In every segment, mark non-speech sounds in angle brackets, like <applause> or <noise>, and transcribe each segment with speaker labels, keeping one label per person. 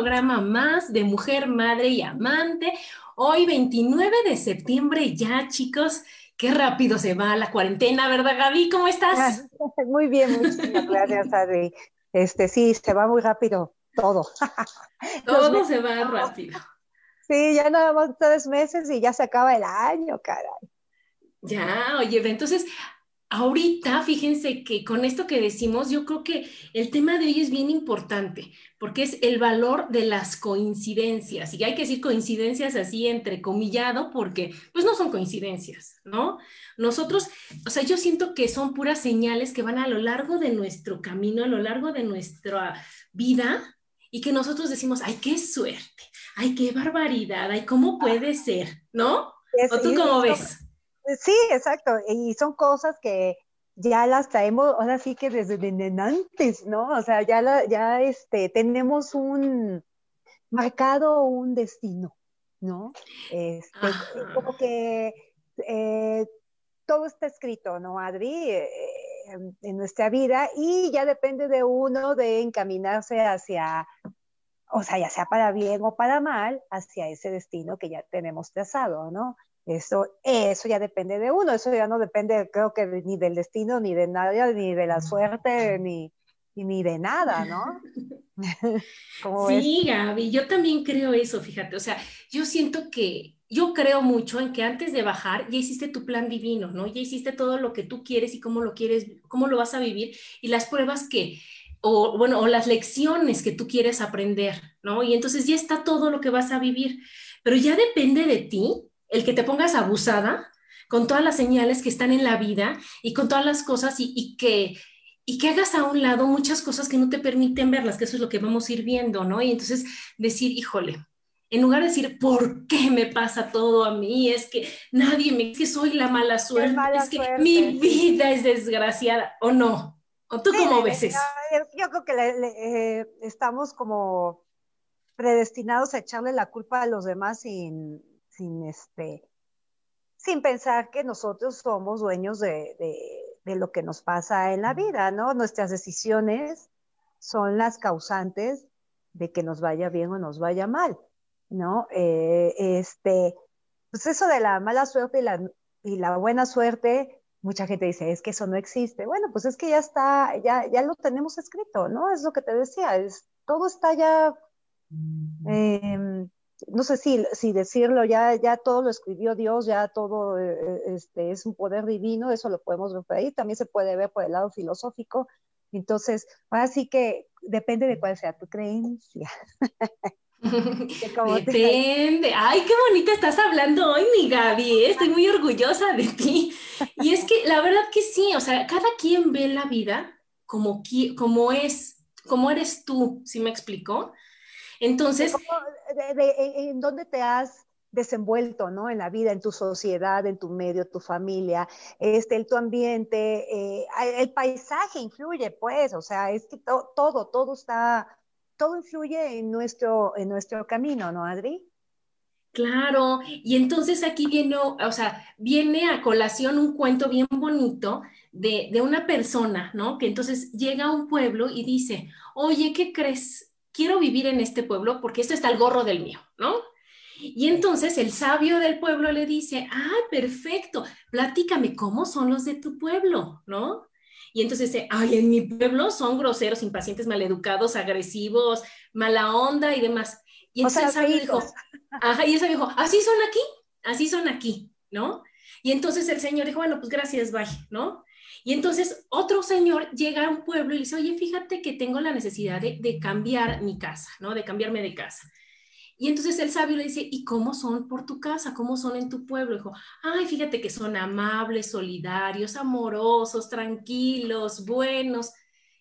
Speaker 1: programa más de Mujer, Madre y Amante. Hoy 29 de septiembre ya, chicos. Qué rápido se va la cuarentena, ¿verdad, Gaby? ¿Cómo estás?
Speaker 2: Muy bien, muchas gracias, Adri. Este, sí, se va muy rápido todo. <laughs>
Speaker 1: Todo se va rápido.
Speaker 2: Sí, ya nada más tres meses y ya se acaba el año, caray.
Speaker 1: Ya, oye, entonces Ahorita, fíjense que con esto que decimos, yo creo que el tema de hoy es bien importante, porque es el valor de las coincidencias. Y hay que decir coincidencias así entrecomillado, porque pues no son coincidencias, ¿no? Nosotros, o sea, yo siento que son puras señales que van a lo largo de nuestro camino, a lo largo de nuestra vida, y que nosotros decimos, ay, qué suerte, ay, qué barbaridad, ay, ¿cómo puede ser? ¿No? ¿O tú cómo ves?
Speaker 2: Sí, exacto. Y son cosas que ya las traemos, ahora sí que desde, antes, ¿no? O sea, ya, ya este, tenemos un marcado un destino, ¿no? Este, como que eh, todo está escrito, ¿no, Adri? Eh, en nuestra vida y ya depende de uno de encaminarse hacia, o sea, ya sea para bien o para mal, hacia ese destino que ya tenemos trazado, ¿no? Eso, eso ya depende de uno, eso ya no depende, creo que ni del destino, ni de nada, ni de la suerte, ni, ni de nada, ¿no? <laughs>
Speaker 1: sí, Gaby, yo también creo eso, fíjate, o sea, yo siento que, yo creo mucho en que antes de bajar ya hiciste tu plan divino, ¿no? Ya hiciste todo lo que tú quieres y cómo lo quieres, cómo lo vas a vivir y las pruebas que, o bueno, o las lecciones que tú quieres aprender, ¿no? Y entonces ya está todo lo que vas a vivir, pero ya depende de ti el que te pongas abusada con todas las señales que están en la vida y con todas las cosas y, que y que hagas a un lado muchas cosas que no te permiten verlas, que eso es lo que vamos a ir viendo, ¿no? Y entonces decir, híjole, en lugar de decir, ¿por qué me pasa todo a mí? Es que nadie me, es que soy la mala suerte, es que mi vida es desgraciada, ¿o no? ¿O tú cómo ves eso?
Speaker 2: Yo creo que eh, estamos como predestinados a echarle la culpa a los demás sin, sin, este, sin pensar que nosotros somos dueños de, lo que nos pasa en la vida, ¿no? Nuestras decisiones son las causantes de que nos vaya bien o nos vaya mal, ¿no? Eh, este, pues eso de la mala suerte y la, y la buena suerte, mucha gente dice, es que eso no existe. Bueno, pues es que ya está, ya, ya lo tenemos escrito, ¿no? Es lo que te decía, es, todo está ya no sé si, si decirlo, ya, ya todo lo escribió Dios, ya todo eh, eh, este, es un poder divino, eso lo podemos ver por ahí, también se puede ver por el lado filosófico. Entonces, ahora sí que depende de cuál sea tu creencia. <laughs>
Speaker 1: Depende. Ay, qué bonita estás hablando hoy, mi Gaby. ¿eh? Estoy muy orgullosa de ti. Y es que la verdad que sí, o sea, cada quien ve la vida como, como es, como eres tú, ¿sí me explicó? Entonces...
Speaker 2: ¿En dónde te has desenvuelto, ¿no? En la vida, en tu sociedad, en tu medio, tu familia, este, el, tu ambiente, eh, el paisaje influye, pues, o sea, es que todo, todo está, todo influye en nuestro, en nuestro camino, ¿no, Adri?
Speaker 1: Claro, y entonces aquí viene, o sea, viene a colación un cuento bien bonito de, de una persona, ¿no? Que entonces llega a un pueblo y dice, oye, ¿qué crees? Quiero vivir en este pueblo porque esto está al gorro del mío, ¿no? Y entonces el sabio del pueblo le dice, ay, perfecto, platícame, ¿cómo son los de tu pueblo? ¿No? Y entonces dice, ay, en mi pueblo son groseros, impacientes, maleducados, agresivos, mala onda y demás. Y entonces el sabio dijo, ajá, y el sabio dijo, así son aquí, así son aquí, ¿no? Y entonces el señor dijo, bueno, pues gracias, bye, ¿no? Y entonces otro señor llega a un pueblo y le dice, oye, fíjate que tengo la necesidad de, cambiar mi casa, ¿no? De cambiarme de casa. Y entonces el sabio le dice, ¿y cómo son por tu casa? ¿Cómo son en tu pueblo? dijo, ay, fíjate que son amables, solidarios, amorosos, tranquilos, buenos.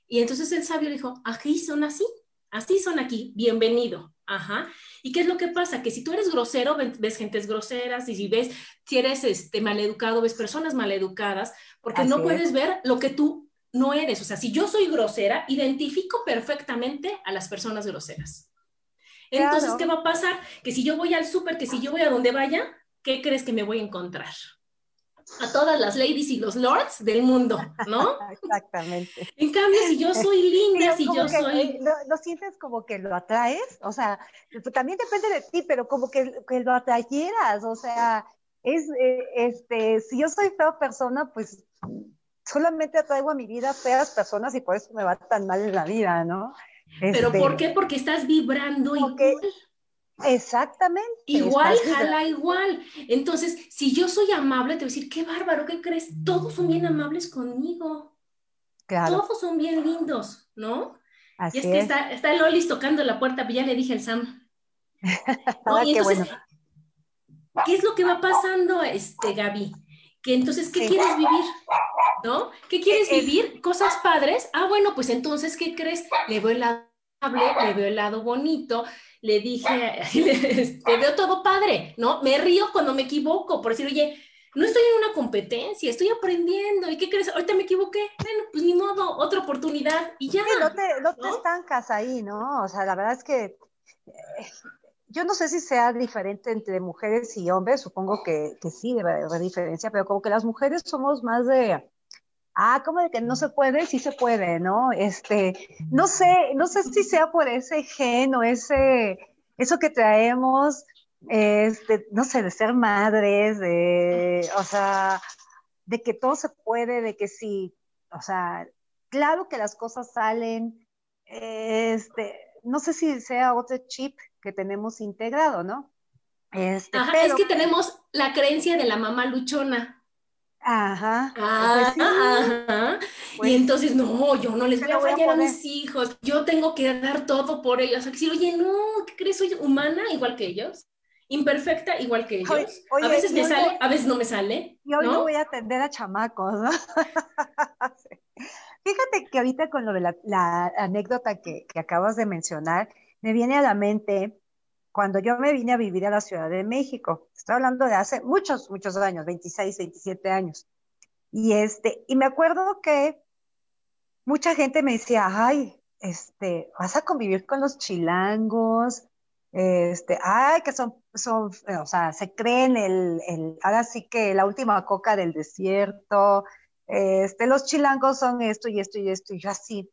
Speaker 1: Y entonces el sabio le dijo, aquí son así, así son aquí, bienvenido. Ajá. ¿Y qué es lo que pasa? Que si tú eres grosero, ves gentes groseras y si ves, si eres este, maleducado, ves personas maleducadas, porque no puedes ver lo que tú no eres. O sea, si yo soy grosera, identifico perfectamente a las personas groseras. Entonces, ¿qué va a pasar? Que si yo voy al súper, que si yo voy a donde vaya, ¿qué crees que me voy a encontrar? A todas las ladies y los lords del mundo, ¿no? <laughs>
Speaker 2: Exactamente.
Speaker 1: En cambio, si yo soy <laughs> linda, si yo soy...
Speaker 2: Lo, sientes como que lo atraes? O sea, pues, también depende de ti, pero como que, que lo atrayeras, o sea, es, eh, este, si yo soy fea persona, pues solamente atraigo a mi vida feas personas y por eso me va tan mal en la vida, ¿no?
Speaker 1: ¿Pero por este, qué? Porque estás vibrando igual.
Speaker 2: Exactamente.
Speaker 1: Igual, jala igual. Entonces, si yo soy amable, te voy a decir, qué bárbaro, ¿qué crees? Todos son bien amables conmigo. Claro. Todos son bien lindos, ¿no? Así y es que Está, está Lolis tocando la puerta, ya le dije al Sam. <laughs>
Speaker 2: Ah, qué bueno.
Speaker 1: ¿Qué es lo que va pasando, este, Gaby? Que entonces, ¿qué quieres vivir? ¿no? ¿Qué quieres eh, eh, vivir? ¿Cosas padres? Ah, bueno, pues entonces, ¿qué crees? Le el lado amable, le veo el lado bonito, le dije, <laughs> te veo todo padre, ¿no? Me río cuando me equivoco, por decir, oye, no estoy en una competencia, estoy aprendiendo. ¿Y qué crees? Ahorita me equivoqué. Bueno, pues ni modo, otra oportunidad y ya.
Speaker 2: no, te, no, te, estancas ahí, ¿no? O sea, la verdad es que eh, yo no sé si sea diferente entre mujeres y hombres, supongo que, que sí, debe haber diferencia, pero como que las mujeres somos más de, ah, como de que no se puede, sí se puede, ¿no? Este, no sé, no sé si sea por ese gen o ese, eso que traemos, este, no sé, de ser madres, de, o sea, de que todo se puede, de que sí, o sea, claro que las cosas salen, este, no sé si sea otro chip que tenemos integrado, ¿no?
Speaker 1: Este, Ajá, es que tenemos la creencia de la mamá luchona.
Speaker 2: Ajá.
Speaker 1: Ah, pues ajá. y pues entonces, no, yo no les voy a fallar a, mis hijos, yo tengo que dar todo por ellos. O sea, que oye, no, ¿qué crees? Soy humana igual que ellos, imperfecta igual que ellos. a veces me sale, a veces no me sale.
Speaker 2: Y hoy ¿no? voy a atender a chamacos, ¿no? <laughs> Fíjate que ahorita con lo de la, anécdota que, que acabas de mencionar, me viene a la mente cuando yo me vine a vivir a la Ciudad de México. Estoy hablando de hace muchos, muchos años, 26, 27 años. Y, este, y me acuerdo que mucha gente me decía, ay, este, vas a convivir con los chilangos, este, ay, que son, son, o sea, se creen el, el, ahora sí que la última coca del desierto, este, los chilangos son esto y esto y esto, y yo así,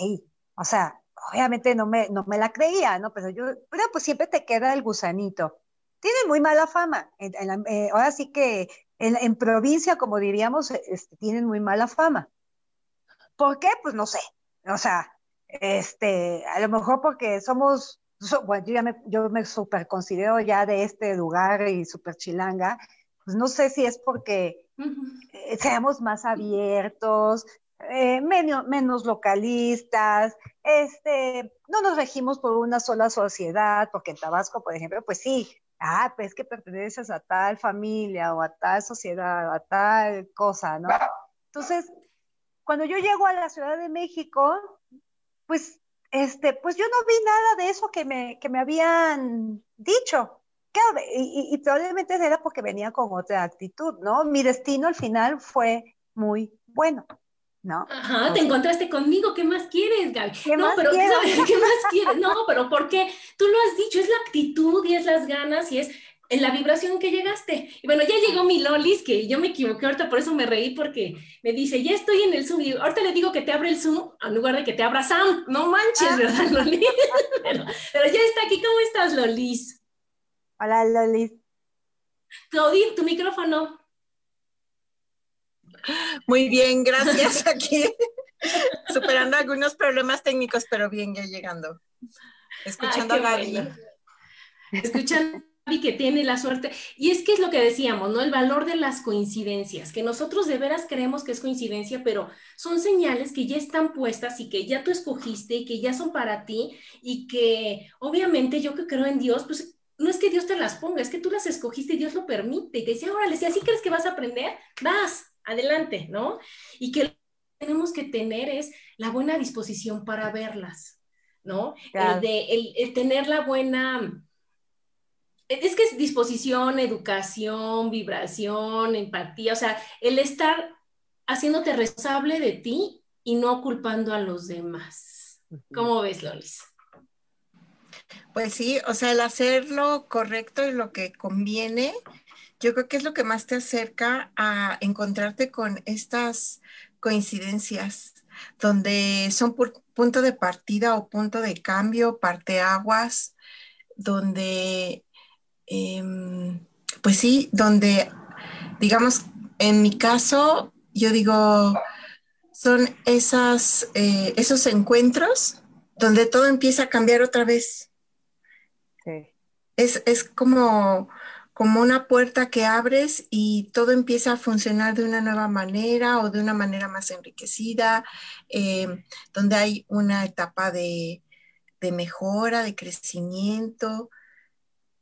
Speaker 2: ay, o sea, obviamente no me, no me la creía, ¿no? Pero yo, pero pues siempre te queda el gusanito. Tiene muy mala fama. Eh, ahora sí que en, provincia, como diríamos, este, tienen muy mala fama. ¿Por qué? Pues no sé. O sea, este, a lo mejor porque somos, bueno, yo, ya me, yo me super considero ya de este lugar y super chilanga, pues no sé si es porque eh, seamos más abiertos, eh, menos, menos localistas, este, no nos regimos por una sola sociedad, porque en Tabasco, por ejemplo, pues sí, ah, pues que perteneces a tal familia o a tal sociedad, a tal cosa, ¿no? Entonces, cuando yo llego a la Ciudad de México, pues, este, pues yo no vi nada de eso que me, que me habían dicho. y, y probablemente era porque venía con otra actitud, ¿no? Mi destino al final fue muy bueno. ¿No?
Speaker 1: Ajá, te encontraste conmigo, ¿qué más quieres, Gaby? ¿Qué no, pero ¿sabes qué más quieres? No, pero ¿por qué? Tú lo has dicho, es la actitud y es las ganas y es en la vibración que llegaste. Y bueno, ya llegó mi Lolis, que yo me equivoqué ahorita, por eso me reí, porque me dice, ya estoy en el Zoom. Y ahorita le digo que te abre el Zoom en lugar de que te abra Sam. No manches, ah. ¿verdad, Lolis? <laughs> pero, pero, ya está aquí. ¿Cómo estás, Lolis?
Speaker 2: Hola, Lolis.
Speaker 1: Claudine, tu micrófono.
Speaker 3: Muy bien, gracias. <laughs> Aquí superando algunos problemas técnicos, pero bien, ya llegando. Escuchando a Gaby.
Speaker 1: Escuchando a Gaby que tiene la suerte. Y es que es lo que decíamos, ¿no? El valor de las coincidencias, que nosotros de veras creemos que es coincidencia, pero son señales que ya están puestas y que ya tú escogiste y que ya son para ti y que obviamente yo que creo en Dios, pues no es que Dios te las ponga, es que tú las escogiste y Dios lo permite y te dice, órale, si así crees que vas a aprender, vas, adelante, ¿no? Y que tenemos que tener es la buena disposición para verlas, ¿no? El, de, el, tener la buena... Es que es disposición, educación, vibración, empatía, o sea, el estar haciéndote responsable de ti y no culpando a los demás. ¿Cómo ves, Lolis?
Speaker 3: Pues sí, o sea, el hacer lo correcto y lo que conviene yo creo que es lo que más te acerca a encontrarte con estas coincidencias, donde son punto de partida o punto de cambio, parteaguas, donde, em, pues sí, donde, digamos, en mi caso, yo digo, son esas, eh, esos encuentros donde todo empieza a cambiar otra vez. Es, es como como una puerta que abres y todo empieza a funcionar de una nueva manera o de una manera más enriquecida, eh, donde hay una etapa de, mejora, de crecimiento.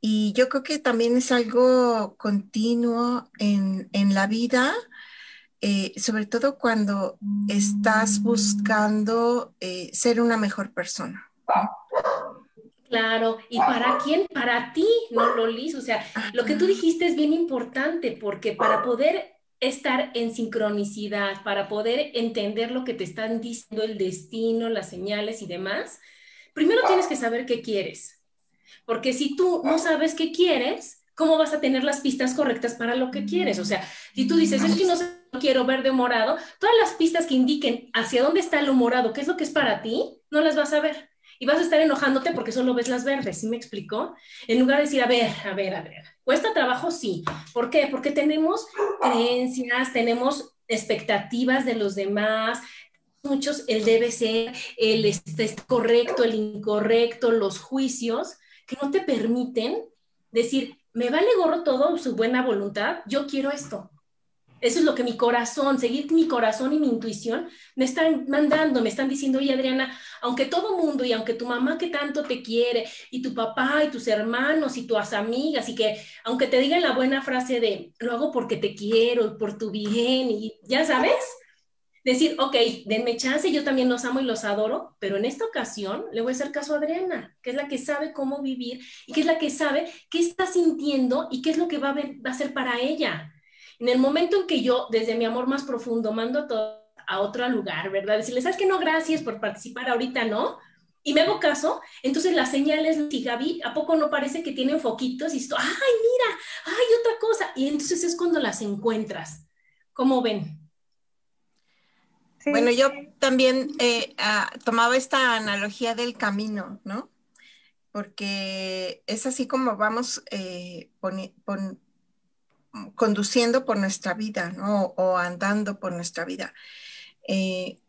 Speaker 3: Y yo creo que también es algo continuo en, la vida, eh, sobre todo cuando estás buscando eh, ser una mejor persona.
Speaker 1: Claro, ¿y para quién? Para ti, no Lolis. O sea, lo que tú dijiste es bien importante porque para poder estar en sincronicidad, para poder entender lo que te están diciendo el destino, las señales y demás, primero tienes que saber qué quieres. Porque si tú no sabes qué quieres, ¿cómo vas a tener las pistas correctas para lo que quieres? O sea, si tú dices, es que no quiero verde o morado, todas las pistas que indiquen hacia dónde está lo morado, qué es lo que es para ti, no las vas a ver y vas a estar enojándote porque solo ves las verdes, ¿sí me explicó? En lugar de decir, a ver, a ver, a ver, ¿cuesta trabajo? Sí. ¿Por qué? Porque tenemos creencias, tenemos expectativas de los demás, muchos el debe ser, el este, correcto, el incorrecto, los juicios que no te permiten decir, me vale gorro todo su buena voluntad, yo quiero esto. Eso es lo que mi corazón, seguir mi corazón y mi intuición me están mandando, me están diciendo, oye Adriana, aunque todo mundo y aunque tu mamá que tanto te quiere y tu papá y tus hermanos y tus amigas y que aunque te digan la buena frase de, lo hago porque te quiero y por tu bien y ya sabes, decir, ok, denme chance, yo también los amo y los adoro, pero en esta ocasión le voy a hacer caso a Adriana, que es la que sabe cómo vivir y que es la que sabe qué está sintiendo y qué es lo que va a, va a ser para ella. En el momento en que yo, desde mi amor más profundo, mando a a otro lugar, ¿verdad? Decirle, ¿sabes qué? No, gracias por participar ahorita, ¿no? Y me hago caso, entonces las señales, y Gaby, ¿a poco no parece que tienen foquitos? Y esto, ay, mira, ay, otra cosa. Y entonces es cuando las encuentras. ¿Cómo ven?
Speaker 3: Bueno, yo también eh, ah, tomaba esta analogía del camino, ¿no? Porque es así como vamos eh, conduciendo por nuestra vida, ¿no? O andando por nuestra vida. Eh,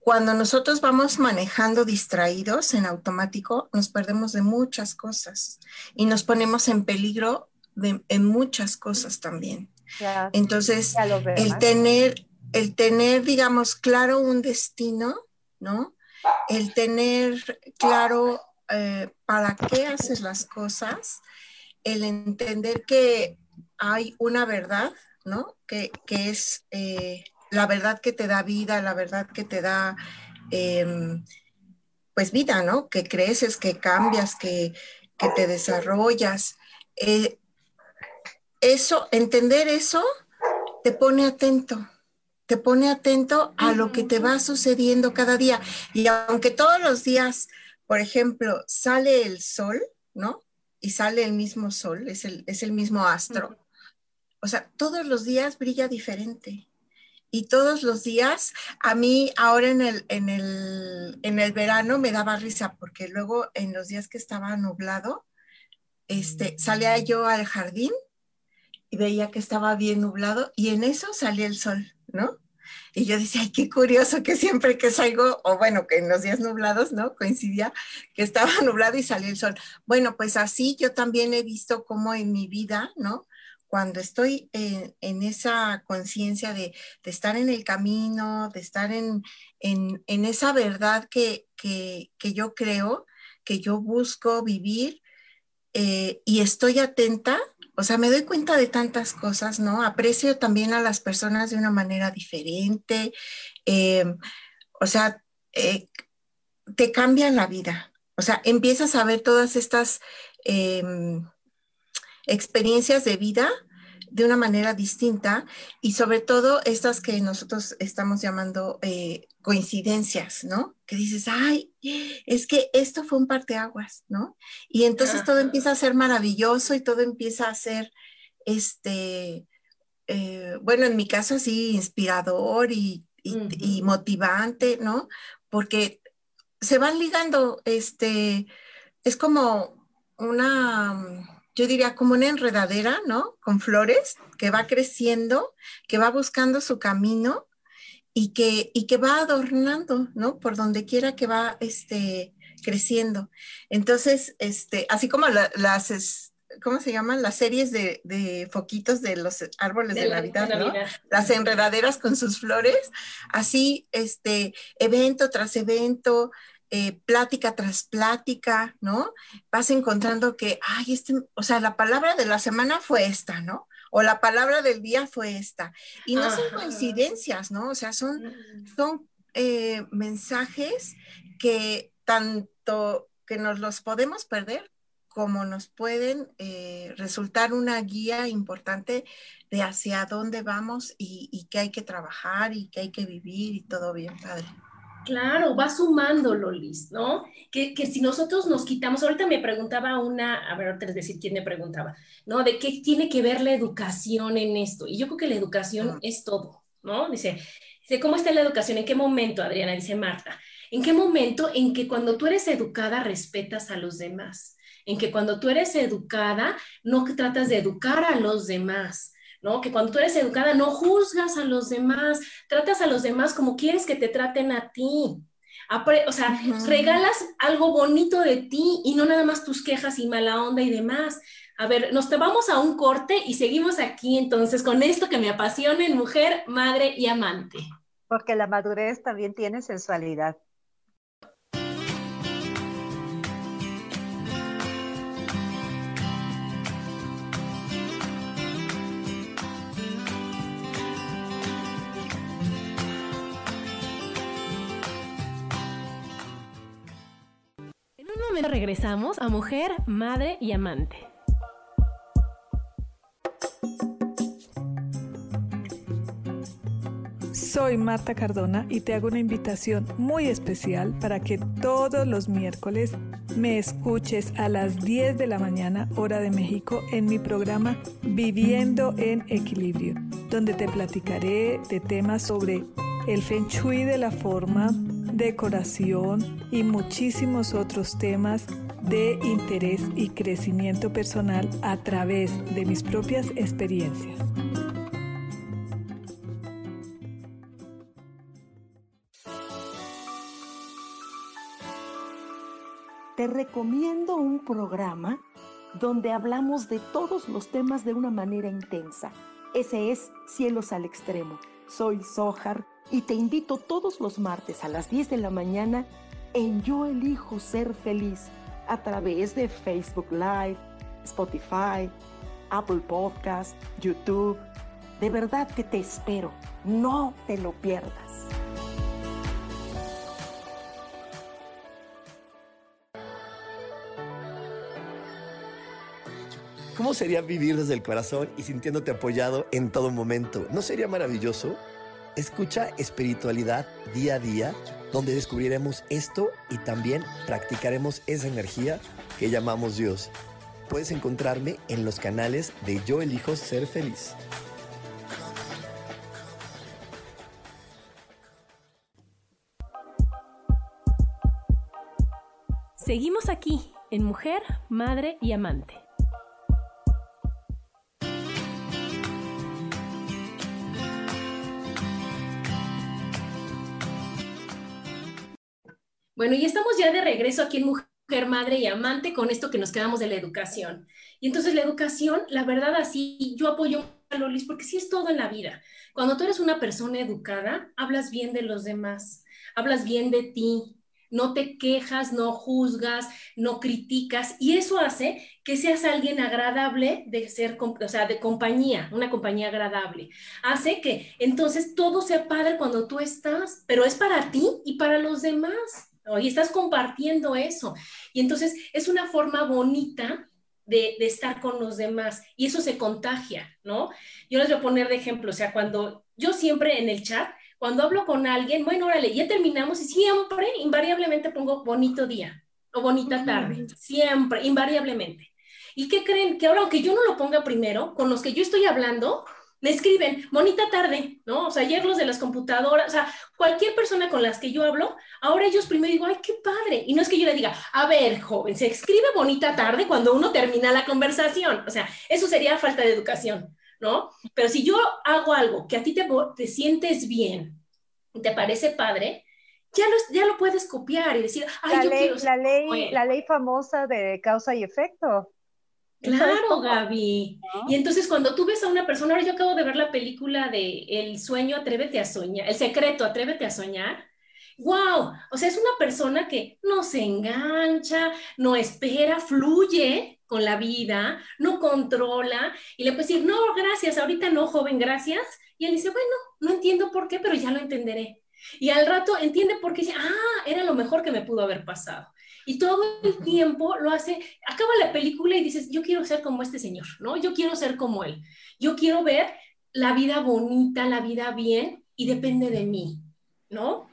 Speaker 3: cuando nosotros vamos manejando distraídos en automático, nos perdemos de muchas cosas y nos ponemos en peligro de, en muchas cosas también. Entonces, el tener, el tener, digamos, claro un destino, ¿no? El tener claro eh, para qué haces las cosas, el entender que hay una verdad, ¿no? Que, es eh, la verdad que te da vida, la verdad que te da, em, pues vida, ¿no? Que creces, que cambias, que, te desarrollas. Eh, eso, entender eso, te pone atento, te pone atento a lo que te va sucediendo cada día. Y aunque todos los días, por ejemplo, sale el sol, ¿no? y sale el mismo sol, es el, es el mismo astro. O sea, todos los días brilla diferente. Y todos los días, a mí ahora en el, en el, en el verano me daba risa, porque luego en los días que estaba nublado, este, salía yo al jardín y veía que estaba bien nublado y en eso salía el sol, ¿no? Y yo decía, ay, qué curioso que siempre que salgo, o bueno, que en los días nublados, ¿no? Coincidía que estaba <laughs> nublado y salía el sol. Bueno, pues así yo también he visto cómo en mi vida, ¿no? Cuando estoy en, esa conciencia de, estar en el camino, de estar en, esa verdad que, yo creo, que yo busco vivir eh, y estoy atenta, o sea, me doy cuenta de tantas cosas, ¿no? Aprecio también a las personas de una manera diferente. Eh, o sea, eh, te cambian la vida. O sea, empiezas a ver todas estas em, experiencias de vida de una manera distinta y sobre todo estas que nosotros estamos llamando eh, coincidencias, ¿no? Que dices, ay, es que esto fue un parteaguas, ¿no? Y entonces todo empieza a ser maravilloso y todo empieza a ser, este, eh, bueno, en mi caso así, inspirador y, y motivante, ¿no? Porque se van ligando, este, es como una yo diría como una enredadera, ¿no? Con flores que va creciendo, que va buscando su camino y que, y que va adornando, ¿no? Por donde quiera que va este, creciendo. Entonces, este, así como las, ¿cómo se llaman? Las series de, foquitos de los árboles de, Navidad, ¿no? Las enredaderas con sus flores, así, este, evento tras evento, eh, plática tras plática, ¿no? Vas encontrando que, ay, este, o sea, la palabra de la semana fue esta, ¿no? O la palabra del día fue esta. Y no son coincidencias, ¿no? O sea, son, son eh, mensajes que tanto que nos los podemos perder como nos pueden eh, resultar una guía importante de hacia dónde vamos y, y qué hay que trabajar y qué hay que vivir y todo bien, padre.
Speaker 1: Claro, va sumando, Lolis, ¿no? Que, si nosotros nos quitamos, ahorita me preguntaba una, a ver, ahorita les decir quién me preguntaba, ¿no? De qué tiene que ver la educación en esto. Y yo creo que la educación es todo, ¿no? Dice, dice, ¿cómo está la educación? ¿En qué momento, Adriana? Dice Marta. ¿En qué momento? En que cuando tú eres educada respetas a los demás. En que cuando tú eres educada no tratas de educar a los demás ¿no? Que cuando tú eres educada no juzgas a los demás, tratas a los demás como quieres que te traten a ti. o sea, regalas algo bonito de ti y no nada más tus quejas y mala onda y demás. A ver, nos te vamos a un corte y seguimos aquí entonces con esto que me apasiona en mujer, madre y amante.
Speaker 2: Porque la madurez también tiene sensualidad.
Speaker 4: Regresamos a Mujer, Madre y Amante.
Speaker 5: Soy Marta Cardona y te hago una invitación muy especial para que todos los miércoles me escuches a las 10 de la mañana hora de México en mi programa Viviendo en Equilibrio, donde te platicaré de temas sobre el feng shui de la forma, decoración y muchísimos otros temas de interés y crecimiento personal a través de mis propias experiencias.
Speaker 6: Te recomiendo un programa donde hablamos de todos los temas de una manera intensa. Ese es Cielos al Extremo. Soy Sohar y te invito todos los martes a las 10 de la mañana en Yo elijo ser feliz a través de Facebook Live, Spotify, Apple Podcast, YouTube. De verdad que te espero, no te lo pierdas.
Speaker 7: ¿Cómo sería vivir desde el corazón y sintiéndote apoyado en todo momento? ¿No sería maravilloso? Escucha espiritualidad día a día, donde descubriremos esto y también practicaremos esa energía que llamamos Dios. puedes encontrarme en los canales de Yo Elijo Ser Feliz.
Speaker 4: Seguimos aquí en Mujer, Madre y Amante.
Speaker 1: Bueno, y estamos ya de regreso aquí en Mujer, Madre y Amante con esto que nos quedamos de la educación. Y entonces la educación, la verdad así, yo apoyo a Lolis porque sí es todo en la vida. Cuando tú eres una persona educada, hablas bien de los demás, hablas bien de ti, no te quejas, no juzgas, no criticas y eso hace que seas alguien agradable de ser, o sea, de compañía, una compañía agradable. Hace que entonces todo sea padre cuando tú estás, pero es para ti y para los demás. Y estás compartiendo eso. Y entonces es una forma bonita de, estar con los demás y eso se contagia, ¿no? Yo les voy a poner de ejemplo, o sea, cuando yo siempre en el chat, cuando hablo con alguien, bueno, órale, ya terminamos y siempre, invariablemente pongo bonito día o bonita tarde, siempre, invariablemente. ¿Y qué creen? Que ahora, aunque yo no lo ponga primero, con los que yo estoy hablando, me escriben, bonita tarde, ¿no? O sea, ayer los de las computadoras, o sea, cualquier persona con las que yo hablo, ahora ellos primero digo, ay, qué padre. Y no es que yo le diga, a ver, joven, se escribe bonita tarde cuando uno termina la conversación. O sea, eso sería falta de educación, ¿no? Pero si yo hago algo que a ti te, te sientes bien, te parece padre, ya lo, ya lo puedes copiar y decir, ay,
Speaker 2: la
Speaker 1: yo
Speaker 2: ley,
Speaker 1: quiero...
Speaker 2: La ley, la ley famosa de causa y efecto.
Speaker 1: Claro, Gaby. Y entonces cuando tú ves a una persona, ahora yo acabo de ver la película de El sueño, atrévete a soñar, El secreto, atrévete a soñar. ¡Wow! O sea, es una persona que no se engancha, no espera, fluye con la vida, no controla y le puedes decir, no, gracias, ahorita no, joven, gracias. Y él dice, bueno, no entiendo por qué, pero ya lo entenderé. Y al rato entiende por qué dice, ah, era lo mejor que me pudo haber pasado. Y todo el tiempo lo hace, acaba la película y dices, yo quiero ser como este señor, ¿no? Yo quiero ser como él. Yo quiero ver la vida bonita, la vida bien y depende de mí, ¿no?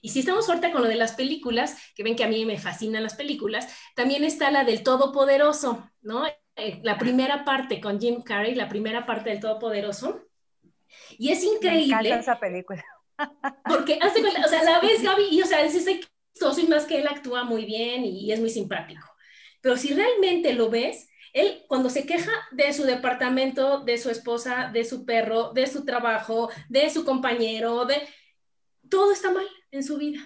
Speaker 1: Y si estamos ahorita con lo de las películas, que ven que a mí me fascinan las películas, también está la del Todopoderoso, ¿no? Eh, la primera parte con Jim Carrey, la primera parte del Todopoderoso. Y es increíble. Me
Speaker 2: encanta esa película. <laughs>
Speaker 1: Porque, hace, o sea, la ves, Gaby, y o sea, dices, soy más que él actúa muy bien y es muy simpático. Pero si realmente lo ves, él cuando se queja de su departamento, de su esposa, de su perro, de su trabajo, de su compañero, de todo está mal en su vida.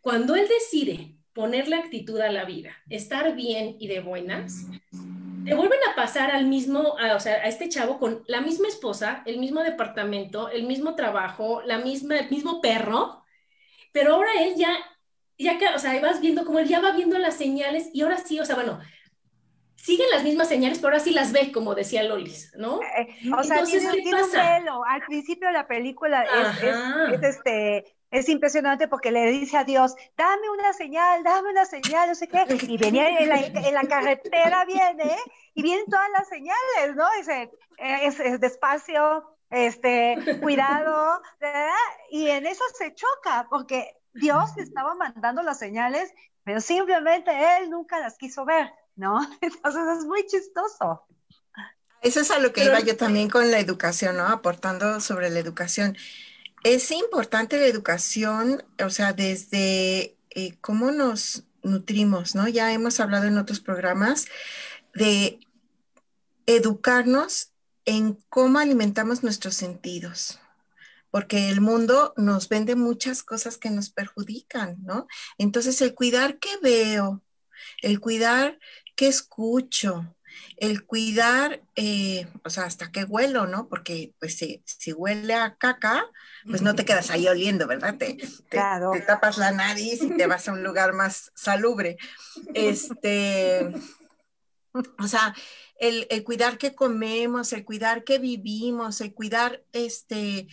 Speaker 1: Cuando él decide ponerle actitud a la vida, estar bien y de buenas, le vuelven a pasar al mismo, o sea, a este chavo con la misma esposa, el mismo departamento, el mismo trabajo, la misma, el mismo perro, pero ahora él ya ya que, o sea, vas viendo como él ya va viendo las señales y ahora sí, o sea, bueno, siguen las mismas señales, pero ahora sí las ve, como decía Lolis, ¿no?
Speaker 2: Eh, eh, o sea, Entonces, tiene, ¿qué pasa? Un velo. Al principio de la película es, este, es impresionante porque le dice a Dios, dame una señal, dame una señal, no sé qué, y venía en la, en la carretera, viene, y vienen todas las señales, ¿no? Dice, eh, es, es despacio, este, cuidado, ¿verdad? y en eso se choca, porque Dios estaba mandando las señales, pero simplemente él nunca las quiso ver, ¿no? <laughs> Entonces es muy chistoso.
Speaker 3: Eso es a lo que iba yo también con la educación, ¿no? Aportando sobre la educación. Es importante la educación, o sea, desde eh, cómo nos nutrimos, ¿no? Ya hemos hablado en otros programas de educarnos en cómo alimentamos nuestros sentidos, porque el mundo nos vende muchas cosas que nos perjudican, ¿no? Entonces, el cuidar qué veo, el cuidar qué escucho, el cuidar, eh, o sea, hasta qué huelo, ¿no? Porque, pues, si, si, huele a caca, pues no te quedas ahí oliendo, ¿verdad? Te, te, tapas la nariz y te vas a un lugar más salubre. Este, o sea, el, el cuidar qué comemos, el cuidar qué vivimos, el cuidar, este,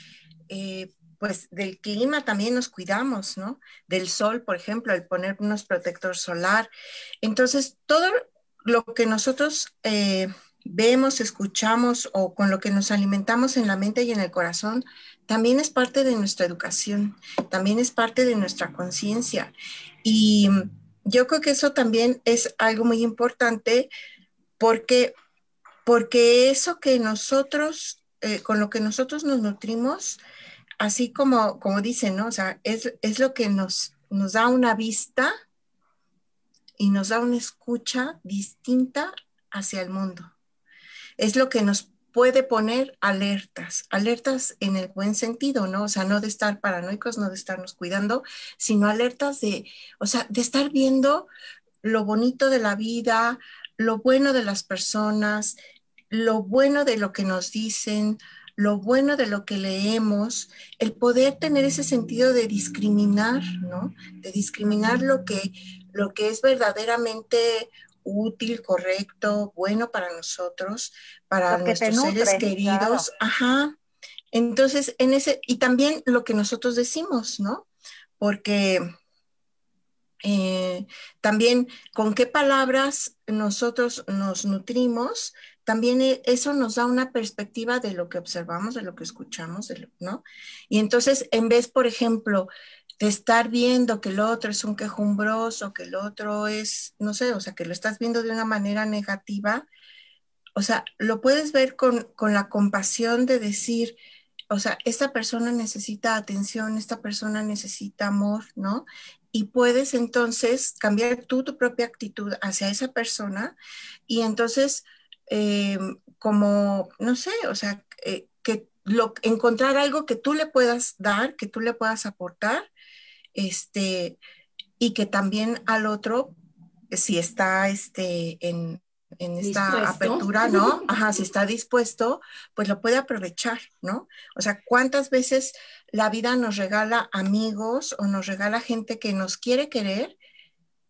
Speaker 3: eh, pues del clima también nos cuidamos, ¿no? Del sol, por ejemplo, el ponernos protector solar. Entonces, todo lo que nosotros eh, vemos, escuchamos o con lo que nos alimentamos en la mente y en el corazón, también es parte de nuestra educación, también es parte de nuestra conciencia. Y yo creo que eso también es algo muy importante porque, porque eso que nosotros, eh, con lo que nosotros nos nutrimos, así como, como dicen, ¿no? O sea, es, es lo que nos, nos da una vista y nos da una escucha distinta hacia el mundo. Es lo que nos puede poner alertas, alertas en el buen sentido, ¿no? O sea, no de estar paranoicos, no de estarnos cuidando, sino alertas de, o sea, de estar viendo lo bonito de la vida, lo bueno de las personas, lo bueno de lo que nos dicen, lo bueno de lo que leemos, el poder tener ese sentido de discriminar, ¿no? De discriminar lo que, lo que es verdaderamente útil, correcto, bueno para nosotros, para nuestros seres queridos. Ajá. Entonces, en ese, y también lo que nosotros decimos, ¿no? Porque eh, también con qué palabras nosotros nos nutrimos, también e, eso nos da una perspectiva de lo que observamos, de lo que escuchamos, ¿no? Y entonces, en vez, por ejemplo, de estar viendo que el otro es un quejumbroso, que el otro es, no sé, o sea, que lo estás viendo de una manera negativa, o sea, lo puedes ver con, la compasión de decir, o sea, esta persona necesita atención, esta persona necesita amor, ¿no? Y puedes entonces cambiar tú tu propia actitud hacia esa persona y entonces, eh, como, no sé, o sea, eh, que lo, encontrar algo que tú le puedas dar, que tú le puedas aportar este, y que también al otro, si está este, en, esta apertura, ¿no? Ajá, si está dispuesto, pues lo puede aprovechar, ¿no? O sea, ¿cuántas veces la vida nos regala amigos o nos regala gente que nos quiere querer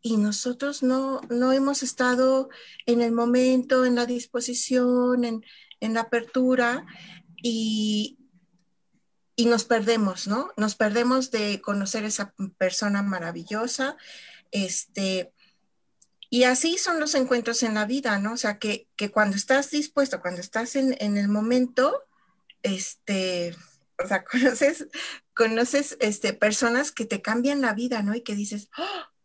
Speaker 3: y nosotros no, no hemos estado en el momento, en la disposición, en, en la apertura y, y nos perdemos, ¿no? Nos perdemos de conocer esa persona maravillosa, este, y así son los encuentros en la vida, ¿no? O sea, que, cuando estás dispuesto, cuando estás en, en, el momento, este, o sea, <laughs> conoces, conoces, este, personas que te cambian la vida, ¿no? Y que dices, ¡Oh!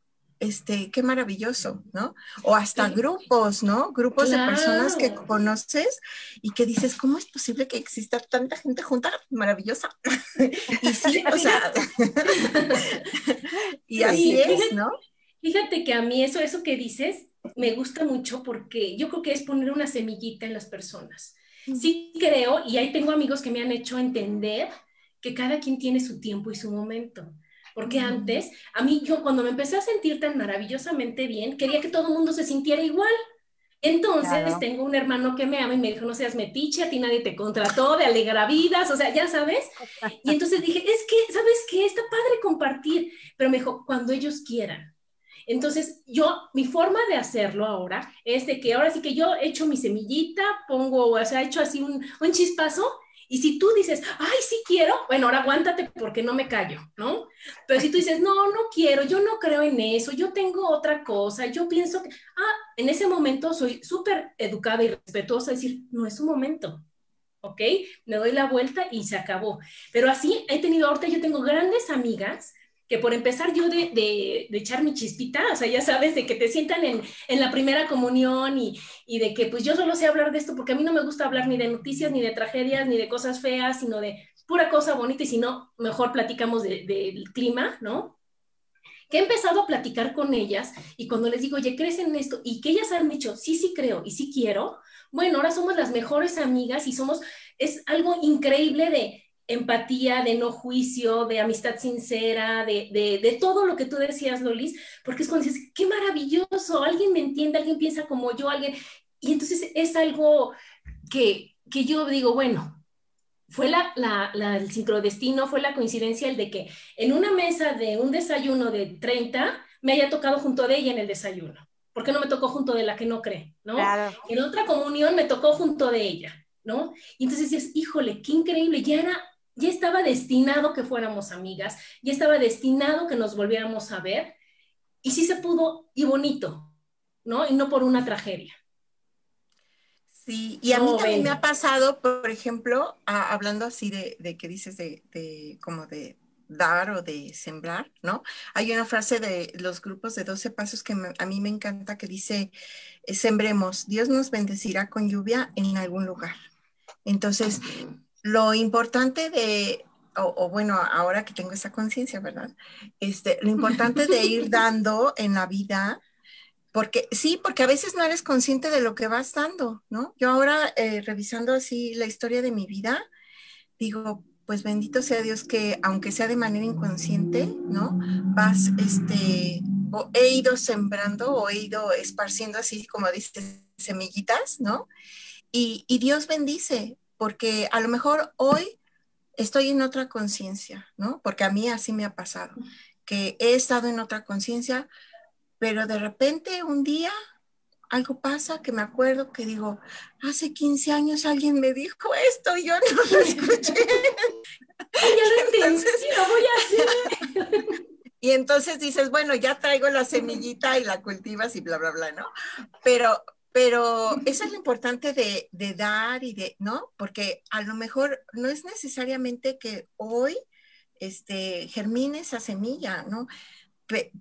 Speaker 3: Este, qué maravilloso, ¿no? O hasta grupos, ¿no? Grupos de personas que conoces y que dices, ¿cómo es posible que exista tanta gente junta maravillosa? <laughs> y sí, o sea, <laughs> y así es, ¿no?
Speaker 1: Fíjate que a mí eso, eso que dices, me gusta mucho porque yo creo que es poner una semillita en las personas. Sí creo, y ahí tengo amigos que me han hecho entender que cada quien tiene su tiempo y su momento. Porque antes, a mí, yo cuando me empecé a sentir tan maravillosamente bien, quería que todo el mundo se sintiera igual. Entonces, tengo un hermano que me ama y me dijo, no seas metiche, a ti nadie te contrató de alegra vidas, o sea, ya sabes. Y entonces dije, es que, ¿sabes qué? Está padre compartir, pero me dijo, cuando ellos quieran. Entonces, yo, mi forma de hacerlo ahora es de que ahora sí que yo echo mi semillita, pongo, o sea, hecho así un, un chispazo y si tú dices, ay, sí quiero, bueno, ahora aguántate porque no me callo, ¿no? Pero si tú dices, no, no quiero, yo no creo en eso, yo tengo otra cosa, yo pienso que, ah, en ese momento soy súper educada y respetuosa, decir, no es un momento, ¿ok? Me doy la vuelta y se acabó. Pero así he tenido, ahorita yo tengo grandes amigas que por empezar yo de, de, echar mi chispita, o sea, ya sabes, de que te sientan en, en la primera comunión y, y, de que pues yo solo sé hablar de esto porque a mí no me gusta hablar ni de noticias, ni de tragedias, ni de cosas feas, sino de pura cosa bonita y si no, mejor platicamos del clima, ¿no? Que he empezado a platicar con ellas y cuando les digo, oye, ¿crees en esto? Y que ellas han dicho, sí, sí creo y sí quiero, bueno, ahora somos las mejores amigas y somos, es algo increíble de empatía, de no juicio, de amistad sincera, de, de, todo lo que tú decías, Lolis, porque es cuando dices, qué maravilloso, alguien me entiende, alguien piensa como yo, alguien, y entonces es algo que, que yo digo, bueno, fue la, la, la, el sincrodestino, fue la coincidencia el de que en una mesa de un desayuno de 30 me haya tocado junto de ella en el desayuno. ¿Por qué no me tocó junto de la que no cree? ¿no? En otra comunión me tocó junto de ella, ¿no? Y entonces dices, híjole, qué increíble, ya era ya estaba destinado que fuéramos amigas, ya estaba destinado que nos volviéramos a ver, y sí se pudo, y bonito, ¿no? Y no por una tragedia.
Speaker 3: Sí, y a mí también me ha pasado, por ejemplo, hablando así de, que dices de, como de, dar o de sembrar, ¿no? Hay una frase de los grupos de 12 pasos que a mí me encanta que dice, sembremos, Dios nos bendecirá con lluvia en algún lugar. Entonces, lo importante de, o, bueno, ahora que tengo esa conciencia, ¿verdad? Este, lo importante de ir <laughs> dando en la vida, porque sí, porque a veces no eres consciente de lo que vas dando, ¿no? Yo ahora, eh, revisando así la historia de mi vida, digo, pues bendito sea Dios que aunque sea de manera inconsciente, ¿no? Vas, este, o he ido sembrando o he ido esparciendo así como dices, semillitas, ¿no? Y, y Dios bendice, porque a lo mejor hoy estoy en otra conciencia, ¿no? Porque a mí así me ha pasado, que he estado en otra conciencia, pero de repente un día algo pasa que me acuerdo que digo, hace 15 años alguien me dijo esto y yo no lo escuché. <laughs>
Speaker 1: ya lo voy a hacer. <laughs>
Speaker 3: Y entonces dices, bueno, ya traigo la semillita y la cultivas y bla, bla, bla, ¿no? Pero, pero <laughs> eso es lo importante de, de, dar y de, ¿no? Porque a lo mejor no es necesariamente que hoy este, germine esa semilla, ¿no?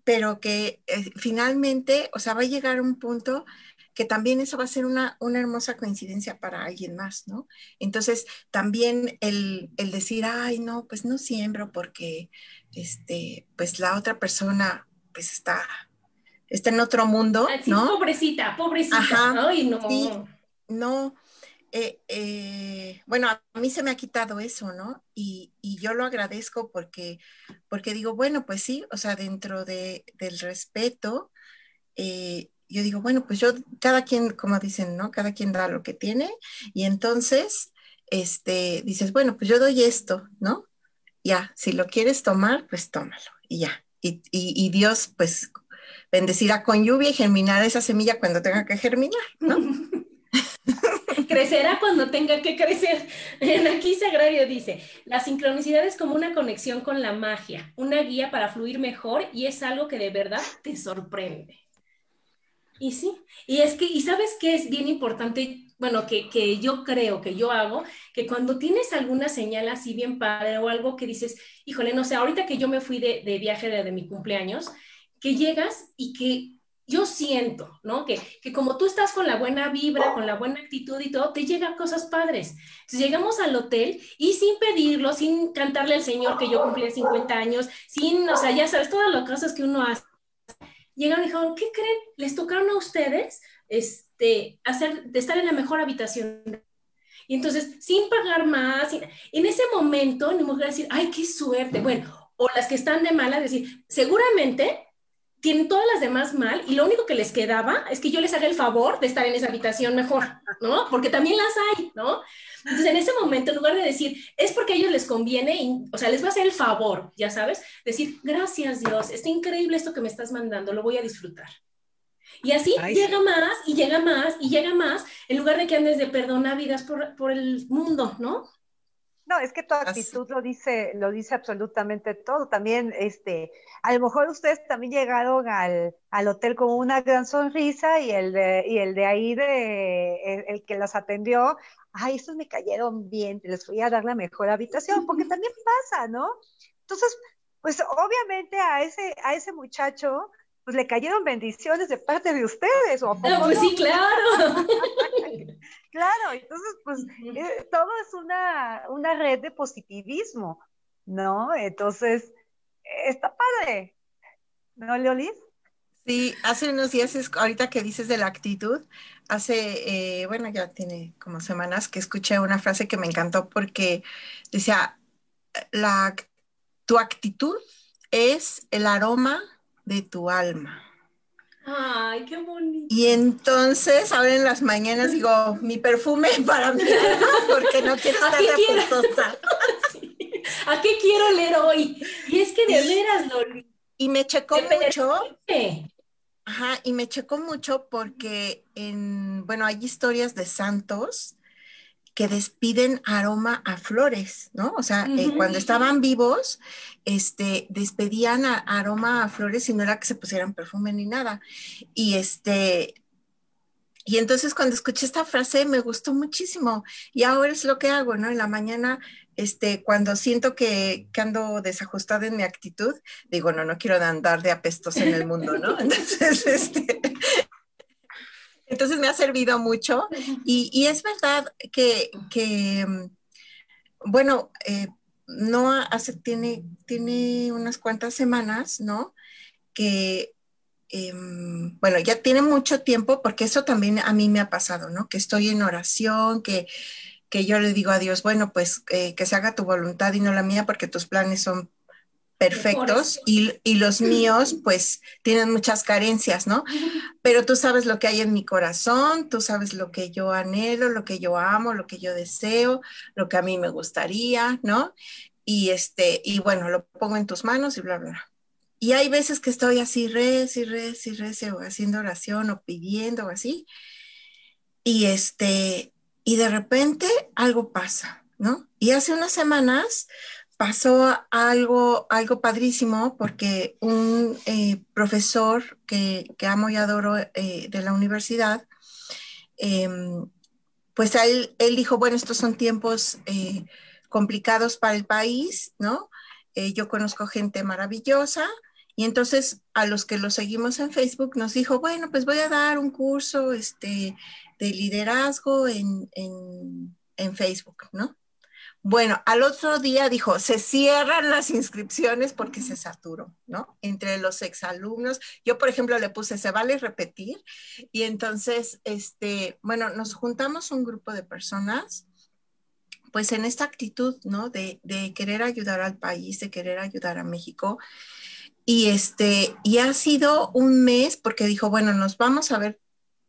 Speaker 3: pero que eh, finalmente, o sea, va a llegar un punto que también eso va a ser una, una hermosa coincidencia para alguien más, ¿no? Entonces, también el, el, decir, ay, no, pues no siembro porque, este, pues la otra persona, pues está, está en otro mundo, ¿no?
Speaker 1: Pobrecita, pobrecita, Ajá, ay, no.
Speaker 3: Sí, no, eh, eh, bueno, a mí se me ha quitado eso, ¿no? Y, y, yo lo agradezco porque, porque digo, bueno, pues sí, o sea, dentro de, del respeto, eh, yo digo, bueno, pues yo, cada quien, como dicen, ¿no? Cada quien da lo que tiene y entonces, este, dices, bueno, pues yo doy esto, ¿no? Ya, si lo quieres tomar, pues tómalo y ya. Y, y, y Dios, pues, bendecirá con lluvia y germinará esa semilla cuando tenga que germinar, ¿no? <laughs>
Speaker 1: crecerá cuando tenga que crecer. Aquí Sagrario dice, la sincronicidad es como una conexión con la magia, una guía para fluir mejor y es algo que de verdad te sorprende. Y sí, y es que, y sabes qué es bien importante, bueno, que, que yo creo que yo hago, que cuando tienes alguna señal así bien padre o algo que dices, híjole, no sé, ahorita que yo me fui de, de viaje de, de mi cumpleaños, que llegas y que yo siento, ¿no? Que, que, como tú estás con la buena vibra, con la buena actitud y todo, te llegan cosas padres. Entonces llegamos al hotel y sin pedirlo, sin cantarle al Señor que yo cumplía 50 años, sin, o sea, ya sabes, todas las cosas que uno hace. Llegaron y dijeron, ¿qué creen? Les tocaron a ustedes este, hacer, de estar en la mejor habitación. Y entonces, sin pagar más, en ese momento, ni mujer decir, ay, qué suerte. Bueno, o las que están de mala, decir, seguramente tienen todas las demás mal y lo único que les quedaba es que yo les haga el favor de estar en esa habitación mejor, ¿no? Porque también las hay, ¿no? Entonces, en ese momento, en lugar de decir, es porque a ellos les conviene, o sea, les va a hacer el favor, ya sabes, decir, gracias Dios, está increíble esto que me estás mandando, lo voy a disfrutar. Y así llega más y llega más y llega más, en lugar de que andes de perdona vidas por, por el mundo, ¿no?
Speaker 2: No, es que tu actitud lo dice, lo dice absolutamente todo. También, este, a lo mejor ustedes también llegaron al, al hotel con una gran sonrisa y el de, y el de ahí de el, que los atendió, ay, estos me cayeron bien, les voy a dar la mejor habitación, porque también pasa, ¿no? Entonces, pues obviamente a ese, a ese muchacho, pues le cayeron bendiciones de parte de ustedes, ¿o
Speaker 1: ah, pues sí, claro. <laughs>
Speaker 2: Claro, entonces, pues eh, todo es una, una red de positivismo, ¿no? Entonces, está padre, ¿no, Leolis?
Speaker 3: Sí, hace unos días, ahorita que dices de la actitud, hace, eh, bueno, ya tiene como semanas que escuché una frase que me encantó porque decía, la, tu actitud es el aroma de tu alma.
Speaker 1: Ay, qué bonito.
Speaker 3: Y entonces, ahora en las mañanas digo, mi perfume <laughs> para mí, porque no quiero estar apestosa. <laughs>
Speaker 1: ¿A qué quiero leer hoy? Y es que de veras, Loli.
Speaker 3: Y me checó mucho. Ajá, y me checó mucho porque en, bueno, hay historias de santos que despiden aroma a flores, ¿no? O sea, eh, cuando estaban vivos, este, despedían aroma a flores y no era que se pusieran perfume ni nada. Y este, y entonces cuando escuché esta frase me gustó muchísimo y ahora es lo que hago, ¿no? En la mañana este, cuando siento que, que, ando desajustada en mi actitud, digo, no, no quiero andar de apestos en el mundo, ¿no? <laughs> Entonces, este, entonces me ha servido mucho y, y es verdad que, que bueno, eh, no hace, tiene, tiene unas cuantas semanas, ¿no? Que, em, bueno, ya tiene mucho tiempo, porque eso también a mí me ha pasado, ¿no? Que estoy en oración, que, que yo le digo a Dios, bueno, pues eh, que se haga tu voluntad y no la mía, porque tus planes son perfectos y, y, los míos pues tienen muchas carencias, ¿no? Pero tú sabes lo que hay en mi corazón, tú sabes lo que yo anhelo, lo que yo amo, lo que yo deseo, lo que a mí me gustaría, ¿no? Y este, y bueno, lo pongo en tus manos y bla, bla. Y hay veces que estoy así, res y res y res, o haciendo oración o pidiendo o así. Y este, y de repente algo pasa, ¿no? Y hace unas semanas pasó algo, algo padrísimo porque un eh, profesor que, amo y adoro eh, de la universidad, em, pues él, él, dijo, bueno, estos son tiempos eh, complicados para el país, ¿no? yo conozco gente maravillosa y entonces a los que lo seguimos en Facebook nos dijo, bueno, pues voy a dar un curso este, de liderazgo en, en, en Facebook, ¿no? Bueno, al otro día dijo, se cierran las inscripciones porque se saturó, ¿no? Entre los exalumnos. Yo, por ejemplo, le puse, se vale repetir. Y entonces, este, bueno, nos juntamos un grupo de personas, pues en esta actitud, ¿no? De, querer ayudar al país, de querer ayudar a México. Y este, y ha sido un mes porque dijo, bueno, nos vamos a ver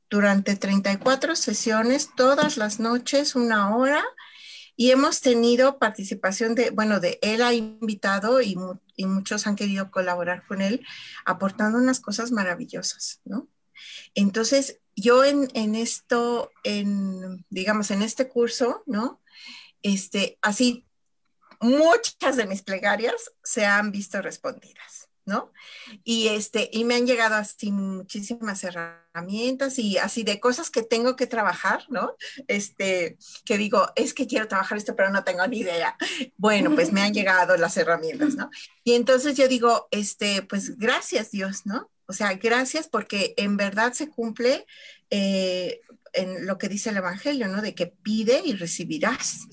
Speaker 3: durante 34 sesiones, todas las noches, una hora y hemos tenido participación de, bueno, de él ha invitado y, y muchos han querido colaborar con él, aportando unas cosas maravillosas, ¿no? Entonces, yo en, en, esto, en, digamos, en este curso, ¿no? Este, así, muchas de mis plegarias se han visto respondidas. ¿No? Y este, y me han llegado así muchísimas herramientas y así de cosas que tengo que trabajar, ¿no? Este, que digo, es que quiero trabajar esto, pero no tengo ni idea. Bueno, pues me han <laughs> llegado las herramientas, ¿no? Y entonces yo digo, este, pues gracias Dios, ¿no? O sea, gracias porque en verdad se cumple eh, en lo que dice el Evangelio, ¿no? De que pide y recibirás.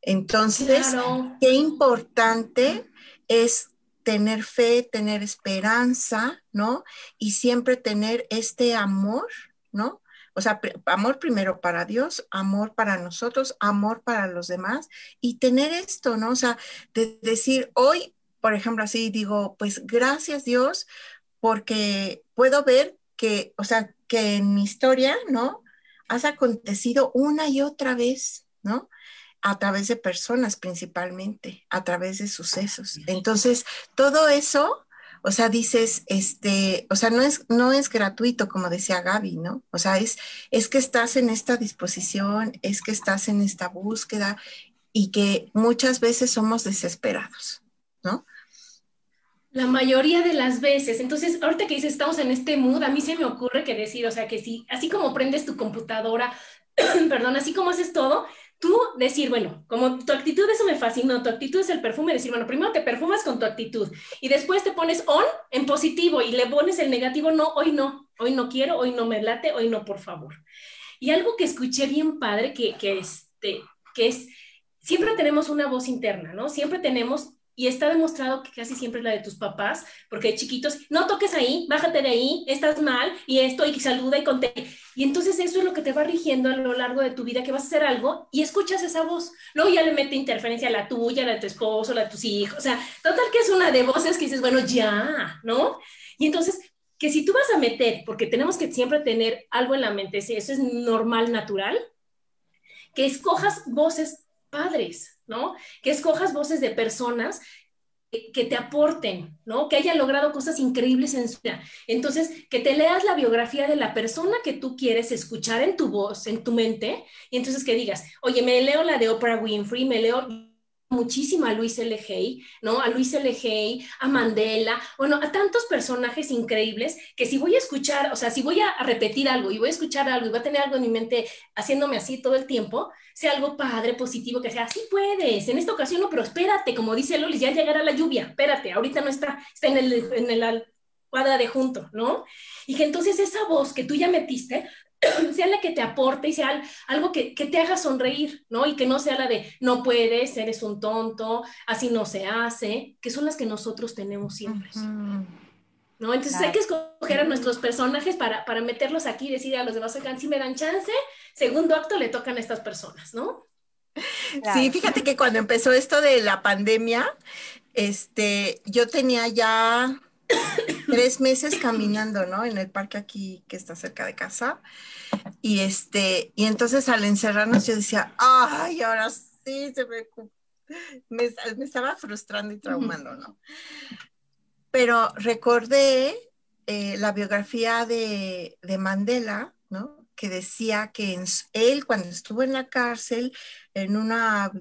Speaker 3: Entonces, qué importante es tener fe, tener esperanza, ¿no? Y siempre tener este amor, ¿no? O sea, amor primero para Dios, amor para nosotros, amor para los demás y tener esto, ¿no? O sea, de decir, hoy, por ejemplo, así digo, pues gracias Dios, porque puedo ver que, o sea, que en mi historia, ¿no? Has acontecido una y otra vez, ¿no? A través de personas principalmente, a través de sucesos. Entonces, todo eso, o sea, dices, este, o sea, no es, no es gratuito, como decía Gaby, ¿no? O sea, es, es que estás en esta disposición, es que estás en esta búsqueda y que muchas veces somos desesperados, ¿no?
Speaker 1: La mayoría de las veces. Entonces, ahorita que dices, estamos en este mood, a mí se me ocurre que decir, o sea, que si, así como prendes tu computadora, <clears throat> perdón, así como haces todo, tú decir, bueno, como tu actitud, eso me fascinó, tu actitud es el perfume, decir, bueno, primero te perfumas con tu actitud y después te pones on en positivo y le pones el negativo, no, hoy no, hoy no quiero, hoy no me late, hoy no, por favor. Y algo que escuché bien padre, que, que, este, que es, siempre tenemos una voz interna, ¿no? Siempre tenemos y está demostrado que casi siempre es la de tus papás, porque de chiquitos, no toques ahí, bájate de ahí, estás mal, y esto, y saluda y conté. Y entonces eso es lo que te va rigiendo a lo largo de tu vida, que vas a hacer algo y escuchas esa voz. Luego ya le mete interferencia a la tuya, a la de tu esposo, a la de tus hijos. O sea, total que es una de voces que dices, bueno, ya, ¿no? Y entonces, que si tú vas a meter, porque tenemos que siempre tener algo en la mente, si eso es normal, natural, que escojas voces padres, ¿no? Que escojas voces de personas que te aporten, ¿no? Que hayan logrado cosas increíbles en su vida. Entonces, que te leas la biografía de la persona que tú quieres escuchar en tu voz, en tu mente, y entonces que digas, oye, me leo la de Oprah Winfrey, me leo muchísimo a Luis L. Hay, ¿no? A Luis L. Hay, a Mandela, bueno, a tantos personajes increíbles que si voy a escuchar, o sea, si voy a repetir algo y voy a escuchar algo y voy a tener algo en mi mente haciéndome así todo el tiempo, sea algo padre, positivo, que sea, sí puedes, en esta ocasión no, pero espérate, como dice Loli, ya llegará la lluvia, espérate, ahorita no está, está en el, en el cuadra de junto, ¿no? Y que entonces esa voz que tú ya metiste <coughs> sea la que te aporte y sea algo que, te haga sonreír, ¿no? Y que no sea la de no puedes, eres un tonto, así no se hace, que son las que nosotros tenemos siempre. ¿No? Entonces hay que escoger a nuestros personajes para, para meterlos aquí y decir a los demás, oigan, si me dan chance, segundo acto le tocan a estas personas, ¿no?
Speaker 3: Sí, fíjate que cuando empezó esto de la pandemia, este, yo tenía ya tres meses caminando, ¿no? En el parque aquí que está cerca de casa. Y este, y entonces al encerrarnos yo decía, ay, ahora sí se me, me, estaba frustrando y traumando, ¿no? Pero recordé eh, la biografía de, de, Mandela, ¿no? Que decía que él cuando estuvo en la cárcel, en una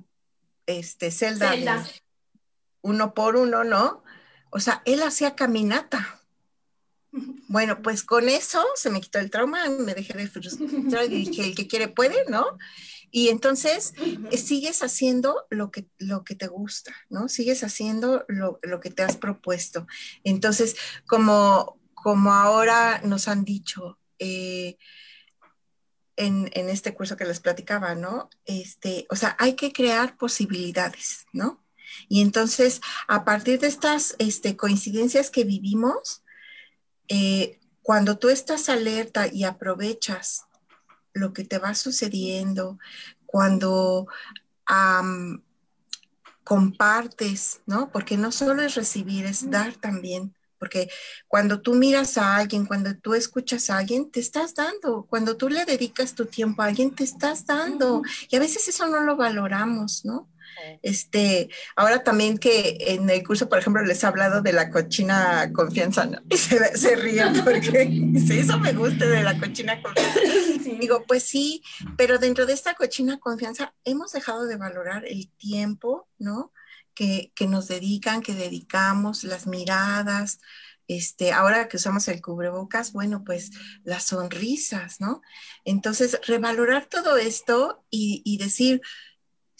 Speaker 3: este, celda, celda. uno por uno, ¿no? O sea, él hacía caminata. Bueno, pues con eso se me quitó el trauma, me dejé de frustrar y dije, el que quiere puede, ¿no? Y entonces sigues haciendo lo que, lo que te gusta, ¿no? Sigues haciendo lo, que te has propuesto. Entonces, como, como ahora nos han dicho eh, en, en, este curso que les platicaba, ¿no? Este, o sea, hay que crear posibilidades, ¿no? Y entonces, a partir de estas este, coincidencias que vivimos, eh, cuando tú estás alerta y aprovechas lo que te va sucediendo, cuando compartes, ¿no? Porque no solo es recibir, es dar también. Porque cuando tú miras a alguien, cuando tú escuchas a alguien, te estás dando. Cuando tú le dedicas tu tiempo a alguien, te estás dando. Y a veces eso no lo valoramos, ¿no? Este, ahora también que en el curso, por ejemplo, les he hablado de la cochina confianza, ¿no? <laughs> Y se, ríen porque <laughs> si eso me gusta de la cochina confianza. <coughs> Digo, pues sí, pero dentro de esta cochina confianza hemos dejado de valorar el tiempo, ¿no? Que, que nos dedican, que dedicamos, las miradas, este, ahora que usamos el cubrebocas, bueno, pues las sonrisas, ¿no? Entonces, revalorar todo esto y, y decir,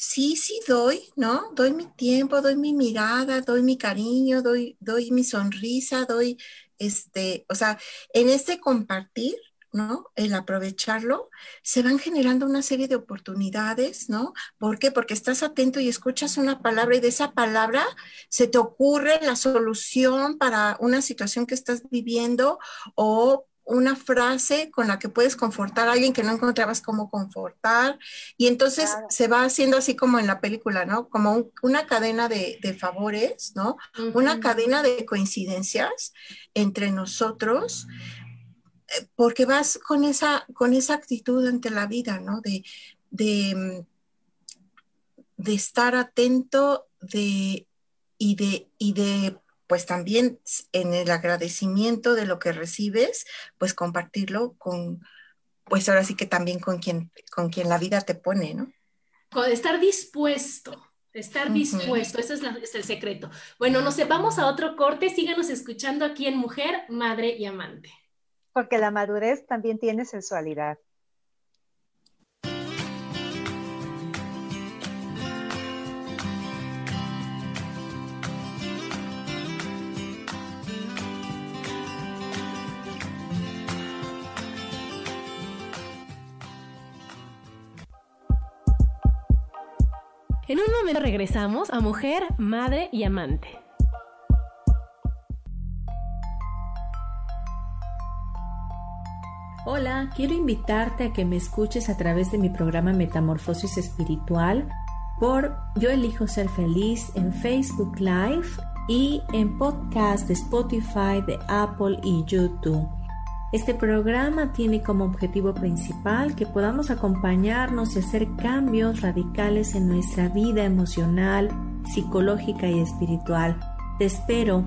Speaker 3: sí, sí doy, ¿no? Doy mi tiempo, doy mi mirada, doy mi cariño, doy, doy mi sonrisa, doy, este, o sea, en este compartir, ¿no? El aprovecharlo, se van generando una serie de oportunidades, ¿no? ¿Por qué? Porque estás atento y escuchas una palabra y de esa palabra se te ocurre la solución para una situación que estás viviendo o una frase con la que puedes confortar a alguien que no encontrabas cómo confortar. Y entonces se va haciendo así como en la película, ¿no? Como una cadena de, favores, ¿no? Una cadena de coincidencias entre nosotros, eh, porque vas con esa, con esa actitud ante la vida, ¿no? De, de, de estar atento de, y, de, y de pues también en el agradecimiento de lo que recibes, pues compartirlo con, pues ahora sí que también con quien, con quien la vida te pone, ¿no?
Speaker 1: Con estar dispuesto, estar dispuesto, ese es, es, el secreto. Bueno, no sé, vamos a otro corte, síganos escuchando aquí en Mujer, Madre y Amante.
Speaker 2: Porque la madurez también tiene sensualidad.
Speaker 4: En un momento regresamos a mujer, madre y amante. Hola, quiero invitarte a que me escuches a través de mi programa Metamorfosis Espiritual por Yo elijo ser feliz en Facebook Live y en podcast de Spotify, de Apple y YouTube. Este programa tiene como objetivo principal que podamos acompañarnos y hacer cambios radicales en nuestra vida emocional, psicológica y espiritual. Te espero.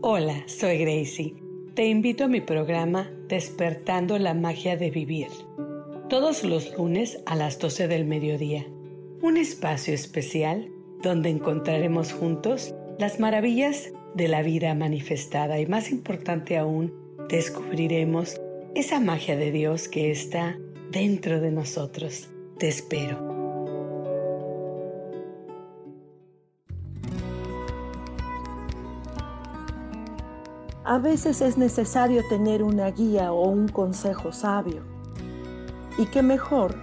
Speaker 8: Hola, soy Gracie. Te invito a mi programa Despertando la Magia de Vivir todos los lunes a las 12 del mediodía. Un espacio especial donde encontraremos juntos las maravillas de la vida manifestada y más importante aún, descubriremos esa magia de Dios que está dentro de nosotros. Te espero.
Speaker 6: A veces es necesario tener una guía o un consejo sabio. Y qué mejor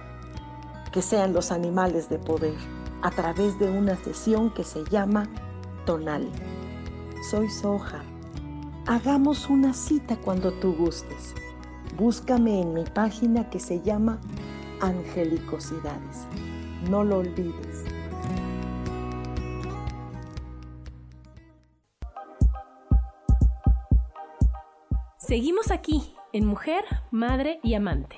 Speaker 6: que sean los animales de poder a través de una sesión que se llama Tonal. Soy Soja. Hagamos una cita cuando tú gustes. Búscame en mi página que se llama Angelicosidades. No lo olvides.
Speaker 1: Seguimos aquí en Mujer, Madre y Amante.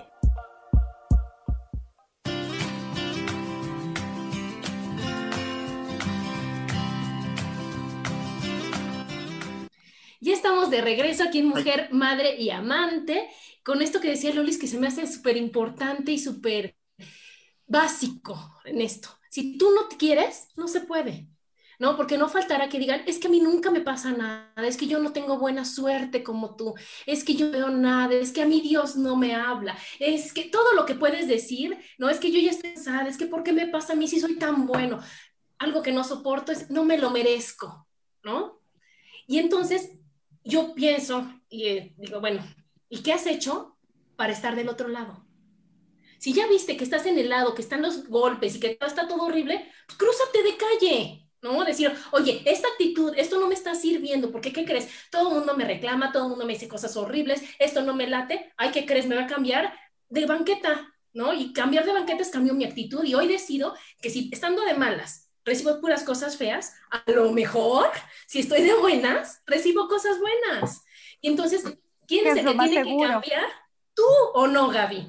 Speaker 1: Estamos de regreso aquí en Mujer, Madre y Amante, con esto que decía Lolis que se me hace súper importante y súper básico en esto. Si tú no te quieres, no se puede. ¿no? Porque no faltará que digan, es que a mí nunca me pasa nada, es que yo no tengo buena suerte como tú, es que yo veo nada, es que a mí Dios no me habla, es que todo lo que puedes decir, no es que yo ya estoy cansada, es que ¿por qué me pasa a mí si soy tan bueno? Algo que no soporto es, no me lo merezco, ¿no? Y entonces yo pienso y eh, digo, bueno, ¿y qué has hecho para estar del otro lado? Si ya viste que estás en el lado, que están los golpes y que está todo horrible, pues crúzate de calle, ¿no? Decir, oye, esta actitud, esto no me está sirviendo, porque ¿qué crees? Todo el mundo me reclama, todo el mundo me dice cosas horribles, esto no me late, ay, ¿qué crees? Me va a cambiar de banqueta, ¿no? Y cambiar de banqueta es cambió mi actitud y hoy decido que si estando de malas recibo puras cosas feas, a lo mejor, si estoy de buenas, recibo cosas buenas. Y entonces, ¿quién es el que tiene que cambiar? ¿Tú o no, Gaby?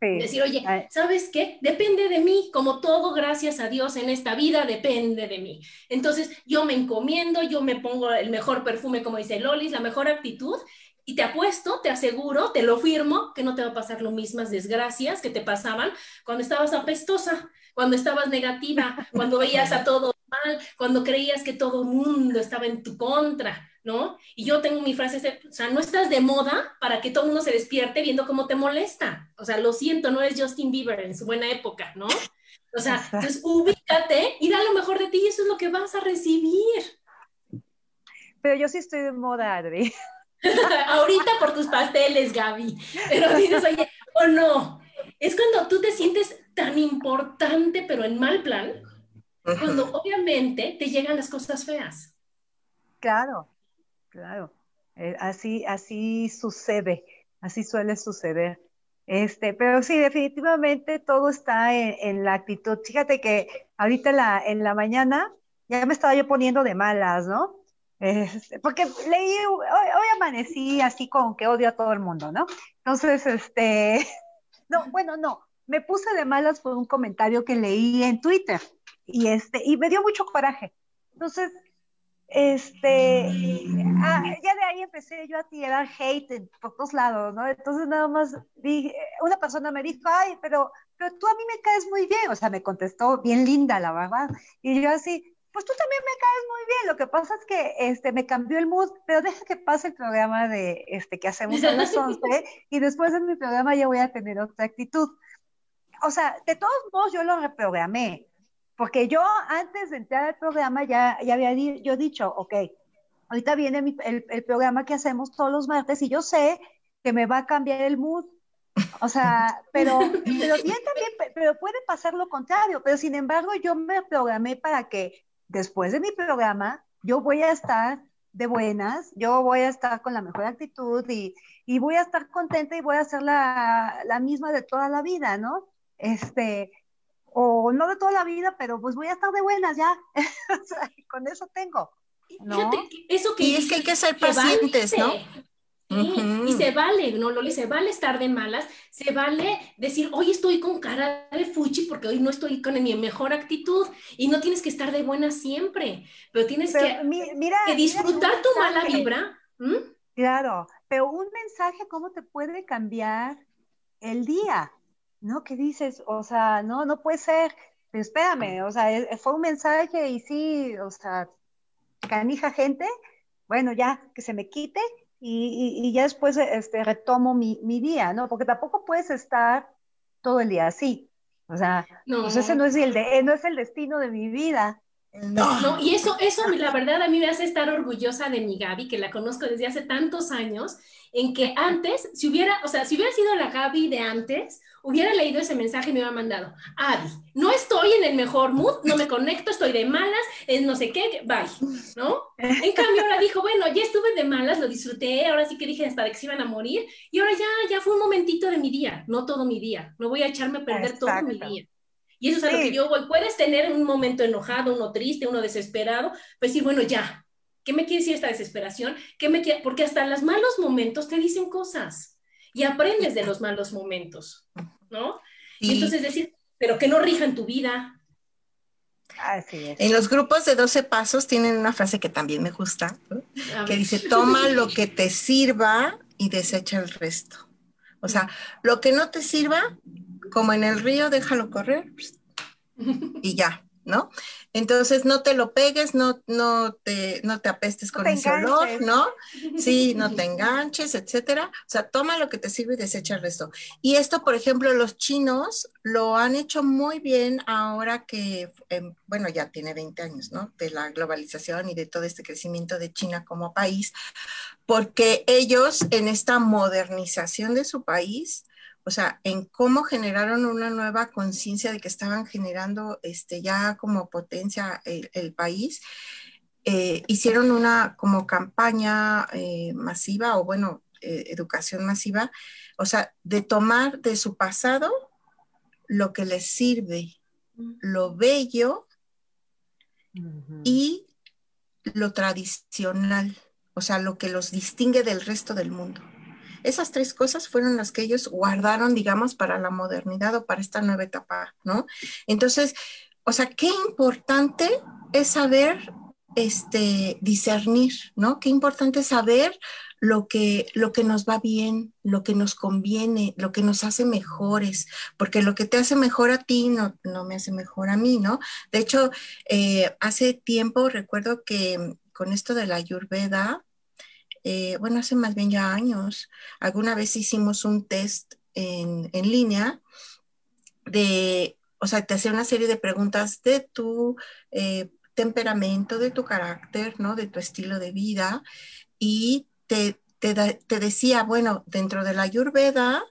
Speaker 1: Decir, oye, ¿sabes qué? Depende de mí, como todo, gracias a Dios en esta vida, depende de mí. Entonces, yo me encomiendo, yo me pongo el mejor perfume, como dice Lolis, la mejor actitud, y te apuesto, te aseguro, te lo firmo, que no te va a pasar lo mismas desgracias que te pasaban cuando estabas apestosa, cuando estabas negativa, cuando veías a todo mal, cuando creías que todo el mundo estaba en tu contra. ¿no? Y yo tengo mi frase, o sea, no estás de moda para que todo el mundo se despierte viendo cómo te molesta. O sea, lo siento, no eres Justin Bieber en su buena época, ¿no? O sea, entonces ubícate y da lo mejor de ti y eso es lo que vas a recibir.
Speaker 2: Pero yo sí estoy de moda, Adri. <laughs>
Speaker 1: Ahorita por tus pasteles, Gaby. Pero dices, oye, o no. Es cuando tú te sientes tan importante, pero en mal plan, cuando obviamente te llegan las cosas feas.
Speaker 2: Claro, Claro, eh, así, así sucede, así suele suceder. Este, pero sí, definitivamente todo está en, la actitud. Fíjate que ahorita la, en la mañana ya me estaba yo poniendo de malas, ¿no? Este, porque leí, hoy, hoy, amanecí así con que odio a todo el mundo, ¿no? Entonces, este, <laughs> no, bueno, no, me puse de malas por un comentario que leí en Twitter y este, y me dio mucho coraje. Entonces, este, ah, ya de ahí empecé yo a tirar hate por todos lados, ¿no? Entonces nada más dije, una persona me dijo, ay, pero, pero tú a mí me caes muy bien, o sea, me contestó bien linda, la verdad, y yo así, pues tú también me caes muy bien, lo que pasa es que este, me cambió el mood, pero deja que pase el programa de, este, que hacemos a las 11, y después en mi programa ya voy a tener otra actitud. O sea, de todos modos yo lo reprogramé, porque yo antes de entrar al programa ya, ya había yo dicho, ok, ahorita viene el, programa que hacemos todos los martes y yo sé que me va a cambiar el mood. O sea, <laughs> pero, pero bien también, pero puede pasar lo contrario. Pero sin embargo, yo me programé para que después de mi programa yo voy a estar de buenas, yo voy a estar con la mejor actitud y, y voy a estar contenta y voy a ser la, la misma de toda la vida, ¿no? Este, o no de toda la vida, pero pues voy a estar de buenas ya. <laughs> con eso tengo.
Speaker 1: ¿no? eso que
Speaker 3: y es que hay que ser pacientes, ¿no?
Speaker 1: Y se vale, ¿no, Loli? Se vale estar de malas, se vale decir, hoy estoy con cara de fuchi porque hoy no estoy con mi mejor actitud y no tienes que estar de buena siempre, pero tienes que, que, disfrutar tu mala vibra.
Speaker 2: Claro, pero un mensaje, ¿cómo te puede cambiar el día? ¿No? ¿Qué dices? O sea, no, no puede ser, pero espérame, o sea, e, fue un mensaje y sí, o sea, canija gente, bueno, ya, que se me quite y, ya después este, retomo mi, día, ¿no? Porque tampoco puedes estar todo el día así. O sea, pues ese no es el, de, no es el destino de mi vida.
Speaker 1: No. no, y eso, eso la verdad a mí me hace estar orgullosa de mi Gaby, que la conozco desde hace tantos años, en que antes, si hubiera, o sea, si hubiera sido la Gaby de antes, hubiera leído ese mensaje y me hubiera mandado, Adi, no estoy en el mejor mood, no me conecto, estoy de malas, es no sé qué, bye, ¿no? En cambio ahora dijo, bueno, ya estuve de malas, lo disfruté, ahora sí que dije hasta de que se iban a morir, y ahora ya, ya fue un momentito de mi día, no todo mi día, no voy a echarme a perder todo mi día. Y eso es a lo que yo voy. Puedes tener un momento enojado, uno triste, uno desesperado, pues sí, bueno, ya, ¿Qué me quiere decir esta desesperación? ¿Qué me Porque hasta los malos momentos te dicen cosas y aprendes de los malos momentos, ¿no? Y entonces decir, pero que no rijan tu vida.
Speaker 3: Así es. En los grupos de 12 pasos tienen una frase que también me gusta, que dice, toma lo que te sirva y desecha el resto. O sea, lo que no te sirva, como en el río, déjalo correr y ya, ¿no? Entonces no te lo pegues, no, no, te, no te apestes con ese olor, ¿no? <laughs> Sí, no te enganches, etcétera. O sea, toma lo que te sirve y desecha el resto. Y esto, por ejemplo, los chinos lo han hecho muy bien ahora que, em, bueno, ya tiene 20 años, ¿no? De la globalización y de todo este crecimiento de China como país, porque ellos en esta modernización de su país, o sea, en cómo generaron una nueva conciencia de que estaban generando este, ya como potencia el, país. Eh, hicieron una como campaña eh, masiva o bueno, eh, educación masiva, o sea, de tomar de su pasado lo que les sirve, lo bello y lo tradicional, o sea, lo que los distingue del resto del mundo. Esas tres cosas fueron las que ellos guardaron, digamos, para la modernidad o para esta nueva etapa, ¿no? Entonces, o sea, qué importante es saber este, discernir, ¿no? Qué importante es saber lo que, lo que nos va bien, lo que nos conviene, lo que nos hace mejores, porque lo que te hace mejor a ti no, no me hace mejor a mí, ¿no? De hecho, eh, hace tiempo recuerdo que con esto de la ayurveda, eh, bueno, hace más bien ya años, alguna vez hicimos un test en, línea de, o sea, te hacía una serie de preguntas de tu eh, temperamento, de tu carácter, ¿no? De tu estilo de vida y te, te, decía, bueno, dentro de la ayurveda,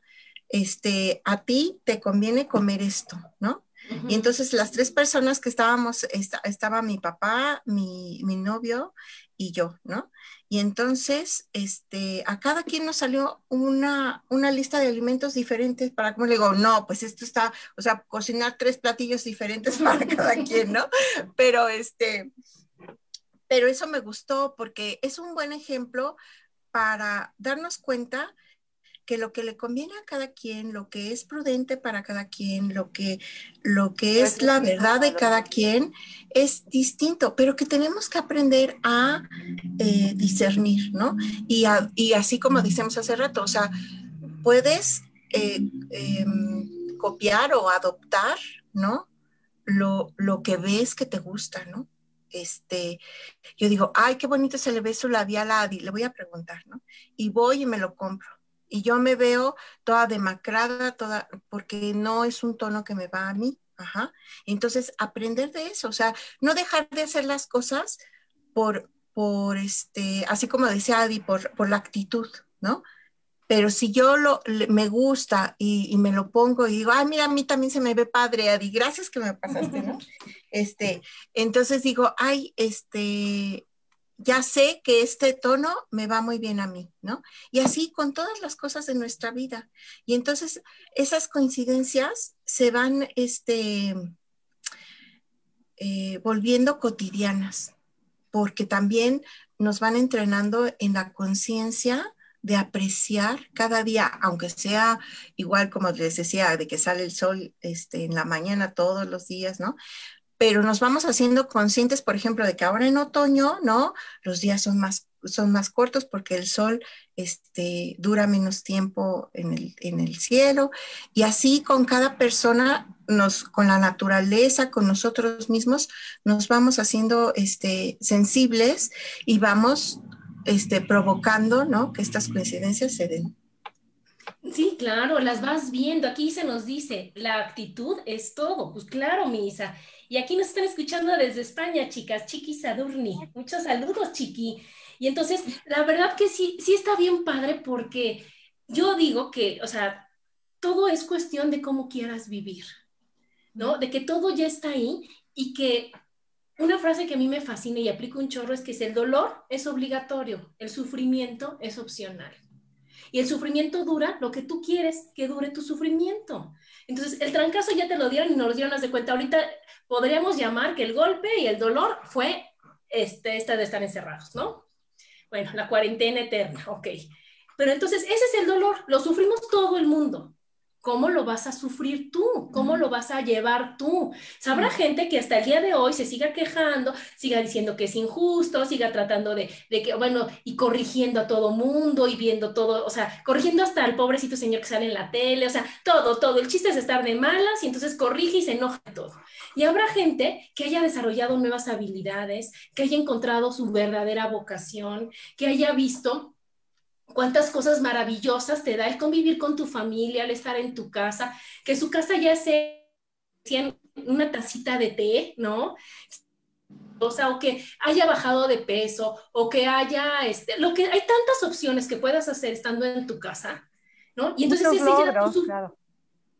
Speaker 3: este, a ti te conviene comer esto, ¿no? Y entonces las tres personas que estábamos, estaba mi papá, mi, mi, novio y yo, ¿no? Y entonces, este, a cada quien nos salió una, una lista de alimentos diferentes para, como le digo, no, pues esto está, o sea, cocinar tres platillos diferentes <laughs> para cada quien, ¿no? <laughs> Pero este, pero eso me gustó porque es un buen ejemplo para darnos cuenta que lo que le conviene a cada quien, lo que es prudente para cada quien, lo que, lo que es la verdad de cada quien es distinto, pero que tenemos que aprender a eh, discernir, ¿no? Y, y, así como decíamos hace rato, o sea, puedes eh, em, copiar o adoptar, ¿no? Lo, lo que ves que te gusta, ¿no? este, yo digo, ay, qué bonito se le ve su labial a Adi, le voy a preguntar, ¿no? Y voy y me lo compro y yo me veo toda demacrada, toda, porque no es un tono que me va a mí. Ajá. Entonces, aprender de eso, o sea, no dejar de hacer las cosas por, por este, así como decía Adi, por, por la actitud, ¿no? Pero si yo lo, me gusta y, y, me lo pongo y digo, ay, mira, a mí también se me ve padre, Adi, gracias que me pasaste, ¿no? <laughs> Este, entonces digo, ay, este, ya sé que este tono me va muy bien a mí, ¿no? Y así con todas las cosas de nuestra vida. Y entonces esas coincidencias se van este, eh, volviendo cotidianas, porque también nos van entrenando en la conciencia de apreciar cada día, aunque sea igual como les decía, de que sale el sol este, en la mañana todos los días, ¿no? Pero nos vamos haciendo conscientes, por ejemplo, de que ahora en otoño, ¿no? Los días son más, son más cortos porque el sol este, dura menos tiempo en el, en el cielo. Y así con cada persona, nos, con la naturaleza, con nosotros mismos, nos vamos haciendo este, sensibles y vamos este, provocando ¿no? que estas coincidencias se den.
Speaker 1: Sí, claro, las vas viendo. Aquí se nos dice, la actitud es todo. Pues claro, Misa. Y aquí nos están escuchando desde España, chicas, Chiqui Sadurni. Muchos saludos, Chiqui. Y entonces, la verdad que sí, sí está bien padre porque yo digo que, o sea, todo es cuestión de cómo quieras vivir, ¿no? De que todo ya está ahí y que una frase que a mí me fascina y aplico un chorro es que el dolor es obligatorio, el sufrimiento es opcional. Y el sufrimiento dura lo que tú quieres que dure tu sufrimiento. Entonces, el trancazo ya te lo dieron y nos lo dieron de cuenta. Ahorita podríamos llamar que el golpe y el dolor fue este, esta de estar encerrados, ¿no? Bueno, la cuarentena eterna, ok. Pero entonces, ese es el dolor, lo sufrimos todo el mundo. ¿Cómo lo vas a sufrir tú? ¿Cómo lo vas a llevar tú? Sabrá gente que hasta el día de hoy se siga quejando, siga diciendo que es injusto, siga tratando de, de que, bueno, y corrigiendo a todo mundo y viendo todo, o sea, corrigiendo hasta al pobrecito señor que sale en la tele, o sea, todo, todo. El chiste es estar de malas y entonces corrige y se enoja todo. Y habrá gente que haya desarrollado nuevas habilidades, que haya encontrado su verdadera vocación, que haya visto cuántas cosas maravillosas te da el convivir con tu familia, el estar en tu casa, que su casa ya sea una tacita de té, ¿no? O sea, o que haya bajado de peso, o que haya, este, lo que hay tantas opciones que puedas hacer estando en tu casa, ¿no? Y entonces ese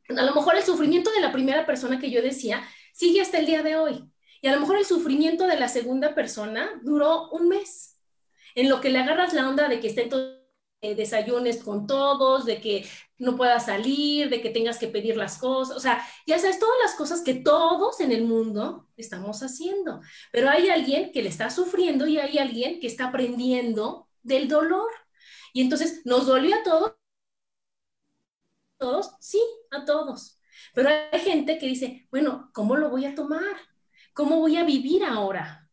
Speaker 1: a lo mejor el sufrimiento de la primera persona que yo decía sigue hasta el día de hoy. Y a lo mejor el sufrimiento de la segunda persona duró un mes, en lo que le agarras la onda de que esté todo eh, desayunes con todos, de que no puedas salir, de que tengas que pedir las cosas, o sea, ya sabes, todas las cosas que todos en el mundo estamos haciendo, pero hay alguien que le está sufriendo y hay alguien que está aprendiendo del dolor. Y entonces, ¿nos dolió a todos? ¿Todos? Sí, a todos. Pero hay gente que dice, bueno, ¿cómo lo voy a tomar? ¿Cómo voy a vivir ahora?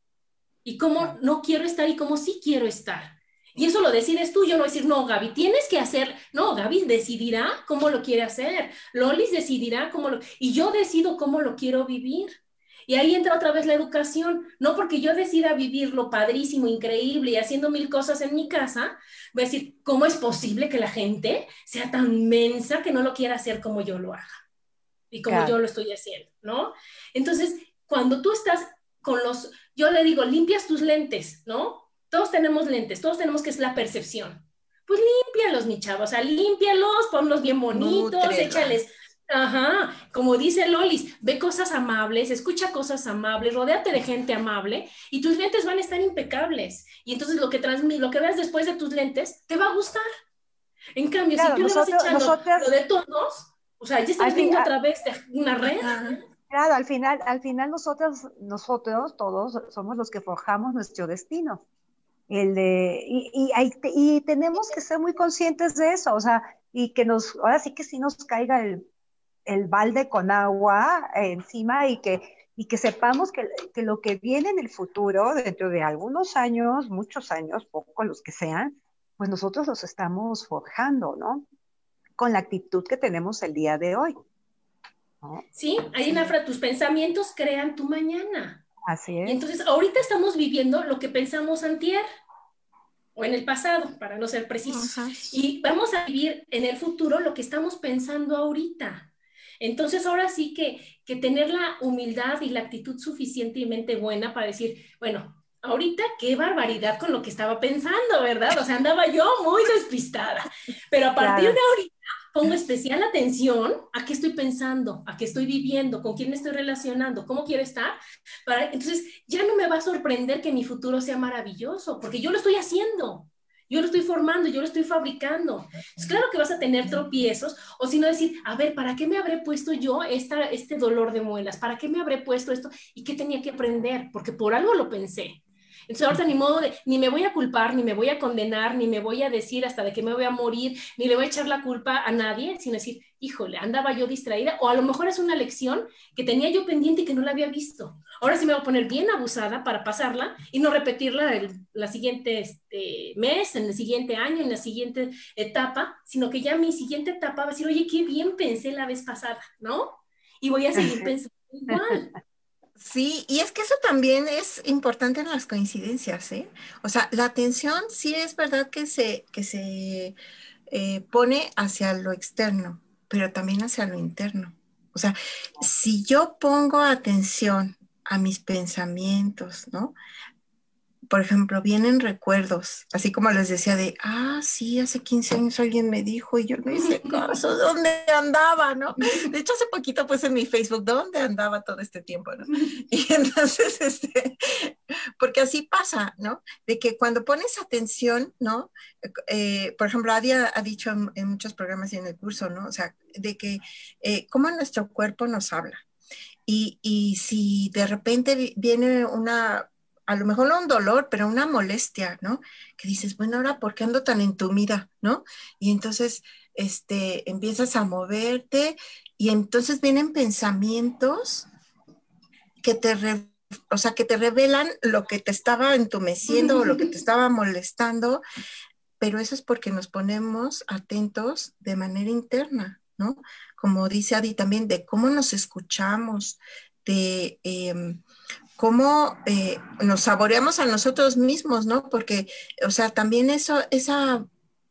Speaker 1: ¿Y cómo no quiero estar y cómo sí quiero estar? Y eso lo decides tú, yo no decir, no, Gaby, tienes que hacer, no, Gaby decidirá cómo lo quiere hacer, Lolis decidirá cómo lo, y yo decido cómo lo quiero vivir. Y ahí entra otra vez la educación, no porque yo decida vivirlo padrísimo, increíble y haciendo mil cosas en mi casa, voy a decir, ¿cómo es posible que la gente sea tan mensa que no lo quiera hacer como yo lo haga? Y como yo lo estoy haciendo, ¿no? Entonces, cuando tú estás con los, yo le digo, limpias tus lentes, ¿no? Todos tenemos lentes, todos tenemos que es la percepción. Pues límpialos, mi chavo, o sea, límpialos, ponlos bien bonitos, échales. Ajá, como dice Lolis, ve cosas amables, escucha cosas amables, rodéate de gente amable y tus lentes van a estar impecables. Y entonces lo que, lo que veas después de tus lentes te va a gustar. En cambio, si tú le vas echando lo de todos, o sea, ya estás viendo a través de una red.
Speaker 2: Claro, al final, al final nosotros, nosotros todos somos los que forjamos nuestro destino. El de, y, y, tenemos que ser muy conscientes de eso, o sea, y que nos, ahora sí que sí nos caiga el, el balde con agua encima y que, y que sepamos que, que, lo que viene en el futuro, dentro de algunos años, muchos años, poco los que sean, pues nosotros los estamos forjando, ¿no? Con la actitud que tenemos el día de hoy.
Speaker 1: Sí, hay una frase, tus pensamientos crean tu mañana.
Speaker 2: Así es.
Speaker 1: Y entonces, ahorita estamos viviendo lo que pensamos antier o en el pasado, para no ser precisos. Y vamos a vivir en el futuro lo que estamos pensando ahorita. Entonces, ahora sí que, que tener la humildad y la actitud suficientemente buena para decir, bueno, ahorita qué barbaridad con lo que estaba pensando, ¿verdad? O sea, andaba yo muy despistada. Pero a partir de ahorita pongo especial atención a qué estoy pensando, a qué estoy viviendo, con quién me estoy relacionando, cómo quiero estar. Entonces, ya no me va a sorprender que mi futuro sea maravilloso, porque yo lo estoy haciendo. Yo lo estoy formando, yo lo estoy fabricando. Es claro que vas a tener tropiezos, o si no decir, a ver, ¿para qué me habré puesto yo esta, este dolor de muelas? ¿Para qué me habré puesto esto? ¿Y qué tenía que aprender? Porque por algo lo pensé. Entonces ahorita ni modo de, ni me voy a culpar, ni me voy a condenar, ni me voy a decir hasta de que me voy a morir, ni le voy a echar la culpa a nadie, sino decir, híjole, andaba yo distraída, o a lo mejor es una lección que tenía yo pendiente y que no la había visto. Ahora sí me voy a poner bien abusada para pasarla y no repetirla el la siguiente este, mes, en el siguiente año, en la siguiente etapa, sino que ya mi siguiente etapa va a decir, oye, qué bien pensé la vez pasada, ¿no? Y voy a seguir pensando igual.
Speaker 3: Sí, y es que eso también es importante en las coincidencias, ¿eh? O sea, la atención sí es verdad que se, que se eh, pone hacia lo externo, pero también hacia lo interno. O sea, si yo pongo atención a mis pensamientos, ¿no? Por ejemplo, vienen recuerdos, así como les decía de, ah, sí, hace 15 años alguien me dijo y yo no hice <laughs> caso, ¿dónde andaba, no? De hecho, hace poquito puse en mi Facebook, ¿dónde andaba todo este tiempo, no? <laughs> Y entonces, este, porque así pasa, ¿no? De que cuando pones atención, ¿no? Eh, por ejemplo, Adi ha, dicho en, muchos programas y en el curso, ¿no? O sea, de que eh, cómo nuestro cuerpo nos habla. Y, y si de repente viene una a lo mejor no un dolor, pero una molestia, ¿no? Que dices, bueno, ahora, ¿por qué ando tan entumida, ¿no? Y entonces, este, empiezas a moverte y entonces vienen pensamientos que te, o sea, que te revelan lo que te estaba entumeciendo o lo que te estaba molestando, pero eso es porque nos ponemos atentos de manera interna, ¿no? Como dice Adi también, de cómo nos escuchamos, de... Em, cómo eh, nos saboreamos a nosotros mismos, ¿no? Porque, o sea, también eso, esa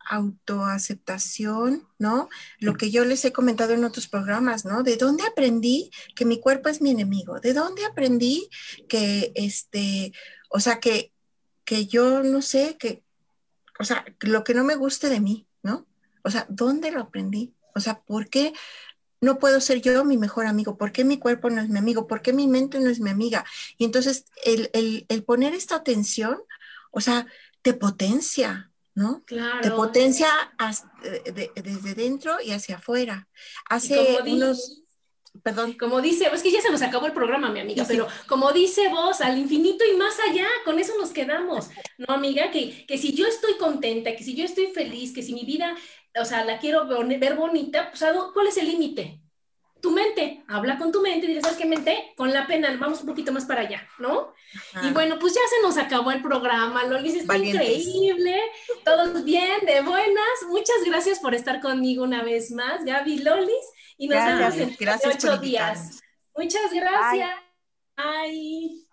Speaker 3: autoaceptación, ¿no? Lo que yo les he comentado en otros programas, ¿no? ¿De dónde aprendí que mi cuerpo es mi enemigo? ¿De dónde aprendí que, este, o sea, que, que yo no sé, que, o sea, lo que no me guste de mí, ¿no? O sea, ¿dónde lo aprendí? O sea, ¿por qué no puedo ser yo mi mejor amigo, ¿por qué mi cuerpo no es mi amigo? ¿Por qué mi mente no es mi amiga? Y entonces el, poner esta atención, o sea, te potencia, ¿no? Claro. Te potencia desde dentro y hacia afuera. Hace unos...
Speaker 1: Perdón. Como dice, es que ya se nos acabó el programa, mi amiga, pero como dice vos, al infinito y más allá, con eso nos quedamos, ¿no, amiga? Que, que si yo estoy contenta, que si yo estoy feliz, que si mi vida o sea, la quiero ver bonita, pues, ¿cuál es el límite? Tu mente, habla con tu mente y dices, ¿sabes qué mente? Con la pena, vamos un poquito más para allá, ¿no? Y bueno, pues ya se nos acabó el programa, Lolis, está increíble, todos bien, de buenas, muchas gracias por estar conmigo una vez más, Gaby Lolis, y nos vemos en gracias ocho días. Muchas gracias. Bye.